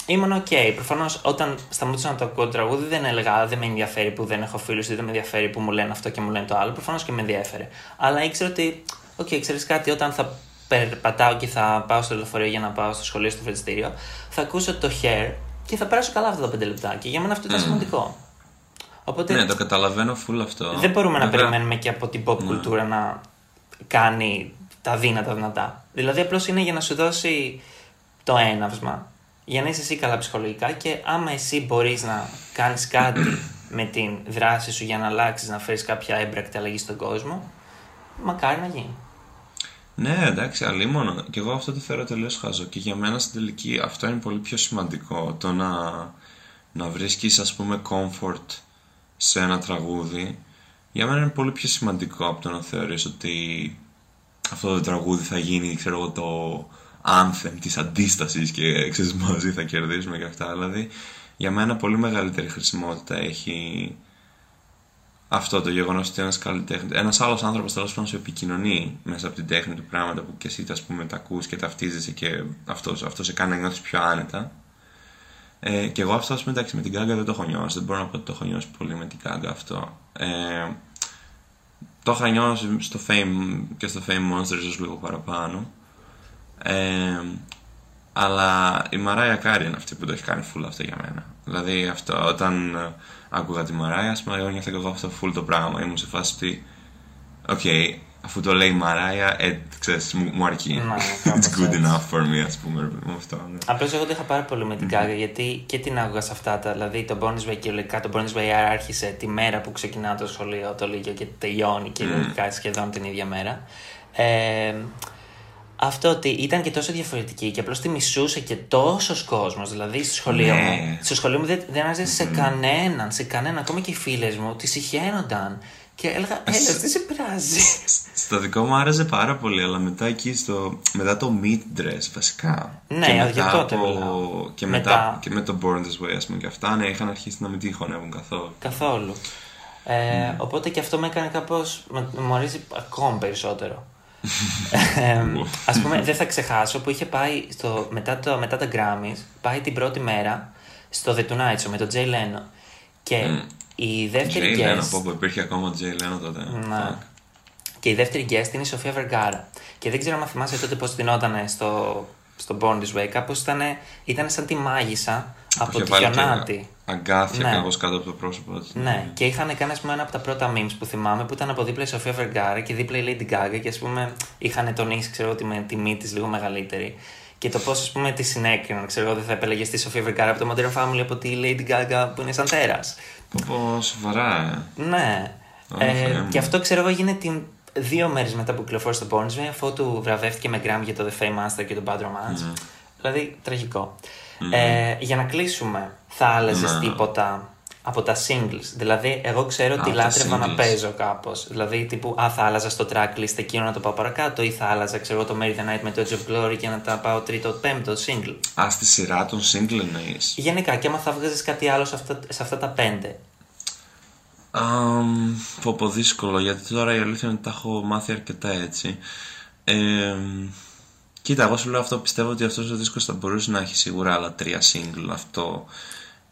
ήμουν OK. Okay. Προφανώς, όταν σταματούσα να το ακούω το τραγούδι, δεν έλεγα δεν με ενδιαφέρει που δεν έχω φίλους ή δεν με ενδιαφέρει που μου λένε αυτό και μου λένε το άλλο. Προφανώς και με ενδιαφέρε. Αλλά ήξερα ότι, OK, okay, ξέρεις κάτι, όταν θα περπατάω και θα πάω στο λεωφορείο για να πάω στο σχολείο, στο φροντιστήριο, θα ακούσω το Hair και θα περάσω καλά αυτά τα πέντε λεπτά. Και για μένα αυτό ήταν mm. σημαντικό. Οπότε, ναι, το καταλαβαίνω full αυτό. Δεν μπορούμε Βέβαια. να περιμένουμε και από την pop ναι. κουλτούρα να κάνει τα δύνατα δυνατά. Δηλαδή απλώς είναι για να σου δώσει το έναυσμα, για να είσαι εσύ καλά ψυχολογικά και άμα εσύ μπορείς να κάνεις κάτι *clears throat* με την δράση σου για να αλλάξεις, να φέρεις κάποια έμπρακτη αλλαγή στον κόσμο, μακάρι να γίνει. Ναι, εντάξει, μόνο. Και εγώ αυτό το θεωρώ τελείως χάζο. Και για μένα στην τελική αυτό είναι πολύ πιο σημαντικό. Το να, να βρίσκεις, ας πούμε, comfort σε ένα τραγούδι. Για μένα είναι πολύ πιο σημαντικό από το να θεωρείς ότι αυτό το τραγούδι θα γίνει, ξέρω εγώ, το anthem της αντίστασης και ξέρεις μαζί θα κερδίσουμε και αυτά. Δηλαδή, για μένα πολύ μεγαλύτερη χρησιμότητα έχει αυτό το γεγονός ότι ένας καλλιτέχνη, ένας άλλος άνθρωπος τέλος πάντων σου επικοινωνεί μέσα από την τέχνη του πράγματα που και εσύ ας πούμε τα ακούς και ταυτίζεσαι και αυτό αυτός σε κάνει να νιώθεις πιο άνετα. Ε, και εγώ αυτό πούμε, εντάξει, με την Gaga δεν το έχω νιώσει. Δεν μπορώ να πω ότι το έχω νιώσει πολύ με την Gaga αυτό. Ε, το είχα νιώσει στο Fame και στο Fame Monster ίσως λίγο παραπάνω. Ε, αλλά η Mariah Carey είναι αυτή που το έχει κάνει full αυτό για μένα. Δηλαδή αυτό, όταν άκουγα τη Mariah, ας πούμε, εγώ νιώθω και εγώ αυτό full το πράγμα. Ήμουν σε φάση ότι, OK, okay, αφού το λέει η Mariah, ε, ξέρεις, μου, μου αρκεί. Ναι, It's good enough for me, ας πούμε, με αυτό. Ναι. Απλώς εγώ το είχα πάρα πολύ με την mm-hmm. Κάγα, γιατί και την άκουγα σε αυτά τα. Δηλαδή, το Bonus Way κυριολεκτικά, το Bonus Way άρχισε τη μέρα που ξεκινά το σχολείο, το Λίγιο και τελειώνει κυριολεκτικά mm. σχεδόν την ίδια μέρα. Ε, αυτό ότι ήταν και τόσο διαφορετική και απλώς τη μισούσε και τόσος κόσμος. Δηλαδή στο σχολείο ναι. μου. Στο σχολείο μου δεν, δεν άρεσε σε κανέναν, σε κανέναν. Ακόμα και οι φίλες μου τη συχαίνονταν. Και έλεγα, έλα, τι σε πειράζει. Στο δικό μου άρεσε πάρα πολύ, αλλά μετά εκεί στο. μετά το meat dress βασικά. Ναι, και μετά τότε από... και, μετά... μετά... και με το Born This Way, ας πούμε, και αυτά, ναι, είχαν αρχίσει να μην τυχονεύουν καθόλου. Καθόλου. Ε, mm. Οπότε και αυτό με έκανε κάπω. μου αρέσει ακόμη περισσότερο. *laughs* ε, Α πούμε, δεν θα ξεχάσω που είχε πάει στο, μετά, το, μετά τα Grammys, πάει την πρώτη μέρα στο The Tonight Show με τον Jay Leno. Και mm. Η δεύτερη Jay guest. Leno, που υπήρχε ακόμα Jay Leno τότε. Να. Και η δεύτερη guest είναι η Σοφία Βεργάρα. Και δεν ξέρω αν θυμάσαι τότε πώς δινόταν στο, στο Born This Way. Κάπως ήταν, σαν τη μάγισσα από τη Γιονάτη αγκάθια ναι. κάπως κάτω από το πρόσωπο της. Ναι, και είχαν κάνει πούμε, ένα από τα πρώτα memes που θυμάμαι που ήταν από δίπλα η Σοφία Βεργάρα και δίπλα η Lady Gaga και ας πούμε είχαν τονίσει ξέρω ότι με τη τιμή της λίγο μεγαλύτερη. Και το πώς, ας πούμε, τη συνέκριναν. Ξέρω εγώ, δεν θα επέλεγε τη Σοφία Βεργάρα από το Modern Family από τη Lady Gaga που είναι σαν τέρας. Πω, σοβαρά, ε. Ναι. ε, και αυτό ξέρω εγώ γίνεται δύο μέρες μετά που κυκλοφόρησε το Bornsway, αφού του βραβεύτηκε με γκραμ για το The Fame Master και το Bad Romance. Mm. Δηλαδή, τραγικό. Mm. Ε, για να κλείσουμε, θα άλλαζες ναι. τίποτα από τα singles. Δηλαδή, εγώ ξέρω ότι λάτρευα να παίζω κάπως. Δηλαδή, τύπου, α, θα άλλαζα στο tracklist εκείνο να το πάω παρακάτω, ή θα άλλαζα, ξέρω, το Mary the Night με το Edge of Glory και να τα πάω τρίτο, πέμπτο single. Α, στη σειρά των single εννοείς; Γενικά, και άμα θα βγάζεις κάτι άλλο σε αυτά, σε αυτά τα πέντε. Um, πω πω δύσκολο, γιατί τώρα η αλήθεια είναι ότι τα έχω μάθει αρκετά έτσι. Ε, Κοίτα, εγώ σου λέω αυτό. Πιστεύω ότι αυτός ο δίσκος θα μπορούσε να έχει σίγουρα άλλα τρία single. Αυτό.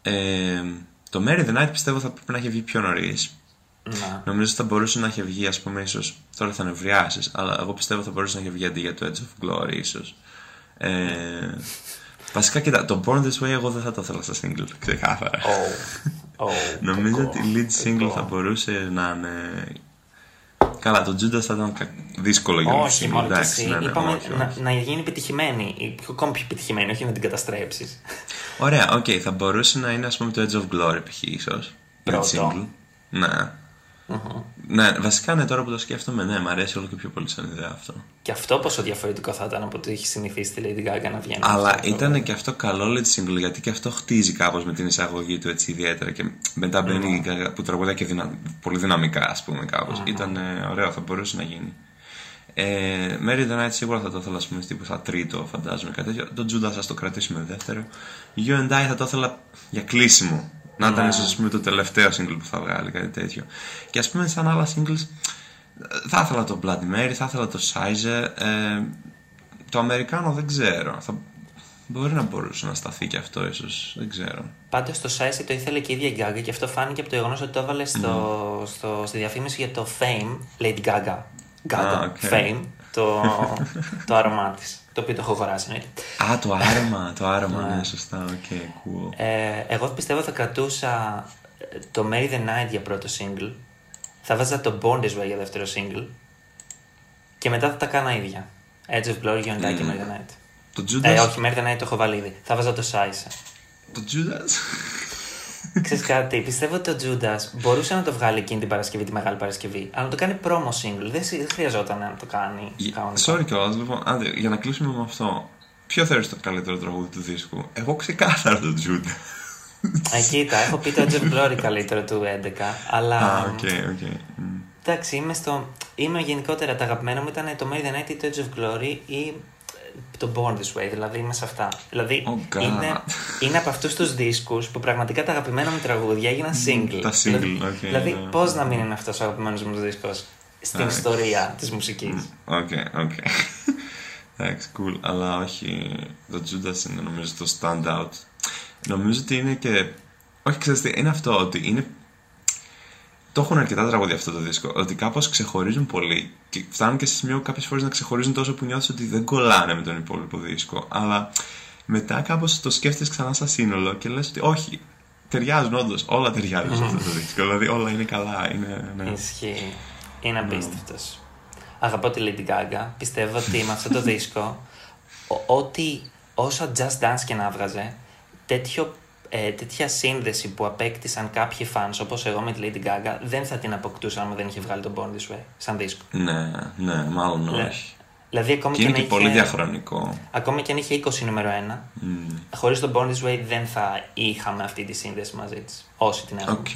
Ε, το Mary the Night πιστεύω θα πρέπει να έχει βγει πιο νωρίς. Ναι. Νομίζω ότι θα μπορούσε να έχει βγει, ας πούμε, ίσως. Τώρα θα νευριάσεις, αλλά εγώ πιστεύω θα μπορούσε να έχει βγει αντί για το Edge of Glory, ίσως. Ε, βασικά, κοίτα, το Born This Way εγώ δεν θα το ήθελα στα single, ξεκάθαρα. Oh. Oh, *laughs* Νομίζω ότι η lead single θα μπορούσε να είναι Καλά, το Τζούντα θα ήταν δύσκολο για Όχι, μόνο και εσύ. Ναι, ναι, Είπαμε όχι, να, όχι. να, γίνει επιτυχημένη. Ακόμη πιο επιτυχημένη, όχι να την καταστρέψεις. Ωραία, OK. Okay, θα μπορούσε να είναι ας πούμε το Edge of Glory π.χ. ίσως. Πρώτο. Ναι. Uh-huh. Ναι, βασικά ναι, τώρα που το σκέφτομαι, ναι, μου αρέσει όλο και πιο πολύ σαν ιδέα αυτό. Και αυτό πόσο διαφορετικό θα ήταν από το έχει συνηθίσει τη Lady Gaga να βγαίνει. Αλλά ήταν και αυτό καλό lead single, γιατί και αυτό χτίζει κάπως με την εισαγωγή του έτσι ιδιαίτερα. Και μετά μπαίνει mm. που τραγουδάει και δυνα... πολύ δυναμικά, ας πούμε, κάπως. Mm. Ήταν ε, ωραίο, θα μπορούσε να γίνει. Ε, Mary the Night σίγουρα θα το ήθελα, ας πούμε, τύπου σαν τρίτο, φαντάζομαι κάτι τέτοιο. Το Judas θα το κρατήσουμε δεύτερο. You and I θα το ήθελα για κλείσιμο. Να ήταν ίσω το τελευταίο single που θα βγάλει, κάτι τέτοιο. Και ας πούμε, σαν άλλα singles, Θα ήθελα το Bloody Mary, θα ήθελα το Size. Ε, το Americano δεν ξέρω. Θα... Μπορεί να μπορούσε να σταθεί και αυτό, ίσως. Δεν ξέρω. Πάντως το Scheiße το ήθελε και η ίδια η Gaga και αυτό φάνηκε από το γεγονός ότι το έβαλε στο, στο, στη διαφήμιση για το Fame, Lady Gaga. Gaga, Ah, okay. Fame, το, το άρωμά της. Το οποίο το έχω αγοράσει, εννοείται. Α, το άρωμα, το άρωμα, ναι, σωστά, OK, cool. Ε, εγώ πιστεύω θα κρατούσα ε, το Marry the Night για πρώτο single. Θα βάζα το Born This Way για δεύτερο single. Και μετά θα τα κάνα ίδια. Edge of Glory, You and I και Mary the Night. Το Judas, Ε, όχι, Mary the Night το έχω βάλει ήδη. Θα βάζα το Size. το Judas. Ξέρεις κάτι, πιστεύω ότι ο Judas μπορούσε να το βγάλει εκείνη την Παρασκευή, τη Μεγάλη Παρασκευή, αλλά να το κάνει promo single. Δεν, σι- δεν χρειαζόταν να το κάνει κανονικά. Sorry κιόλας, λοιπόν, άντε, για να κλείσουμε με αυτό. Ποιο θεωρείς το καλύτερο τραγούδι του δίσκου; Εγώ ξεκάθαρα το Judas. Ε, κοίτα, έχω πει το Edge of Glory καλύτερο του 11, αλλά. Α, OK, OK. Μμ. Εντάξει, είμαι, στο... είμαι γενικότερα. Τα αγαπημένα μου ήταν το Marry the Night ή το Edge of Glory ή ε, το Born This Way. Δηλαδή είμαι σε αυτά. Δηλαδή Oh, God. είναι, είναι από αυτούς τους δίσκους που πραγματικά τα αγαπημένα μου τραγούδια έγιναν single. τα single, δηλαδή, οκ, δηλαδή ναι. πώς να μην είναι αυτός ο αγαπημένος μου δίσκος στην Α, ιστορία της μουσικής; OK, OK. *laughs* Εντάξει, cool. Αλλά όχι, το Judas είναι νομίζω το standout. Νομίζω ότι είναι και... Όχι, ξέρεις τι, είναι αυτό ότι είναι... Το έχουν αρκετά τραγούδια αυτό το δίσκο, ότι κάπως ξεχωρίζουν πολύ και φτάνουν και σε σημείο κάποιες φορές να ξεχωρίζουν τόσο που νιώθεις ότι δεν κολλάνε με τον υπόλοιπο δίσκο. Αλλά μετά κάπως το σκέφτεσαι ξανά σαν σύνολο και λες ότι όχι, ταιριάζουν όντως, όλα ταιριάζουν σε αυτό το δίσκο. Δηλαδή όλα είναι καλά, είναι... Ναι. Ισχύει. Είναι απίστευτος. Αγαπώ τη Lady Gaga. Πιστεύω ότι με αυτό το *laughs* δίσκο, ο- ό,τι όσο Just Dance και να βγάζε, τέτοιο, ε, τέτοια σύνδεση που απέκτησαν κάποιοι fans όπως εγώ με τη Lady Gaga δεν θα την αποκτούσαν αν δεν είχε βγάλει τον Born This Way σαν δίσκο. Ναι, ναι, μάλλον Λε- όχι. Δηλαδή ακόμη Και είναι και, και να πολύ είχε, διαχρονικό. ακόμη και αν είχε 20 νούμερο 1, Μμμ. χωρίς τον Born This Way δεν θα είχαμε αυτή τη σύνδεση μαζί της. Όσοι την έχουμε. Οκ,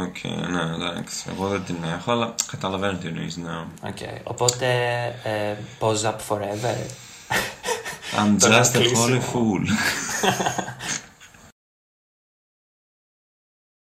οκ, ναι, εντάξει. Εγώ δεν την έχω, αλλά καταλαβαίνω τι εννοείς, ναι. Οκ. Οπότε, ε, pause up forever. I'm *laughs* Το να just a holy κλείσουμε. fool. *laughs*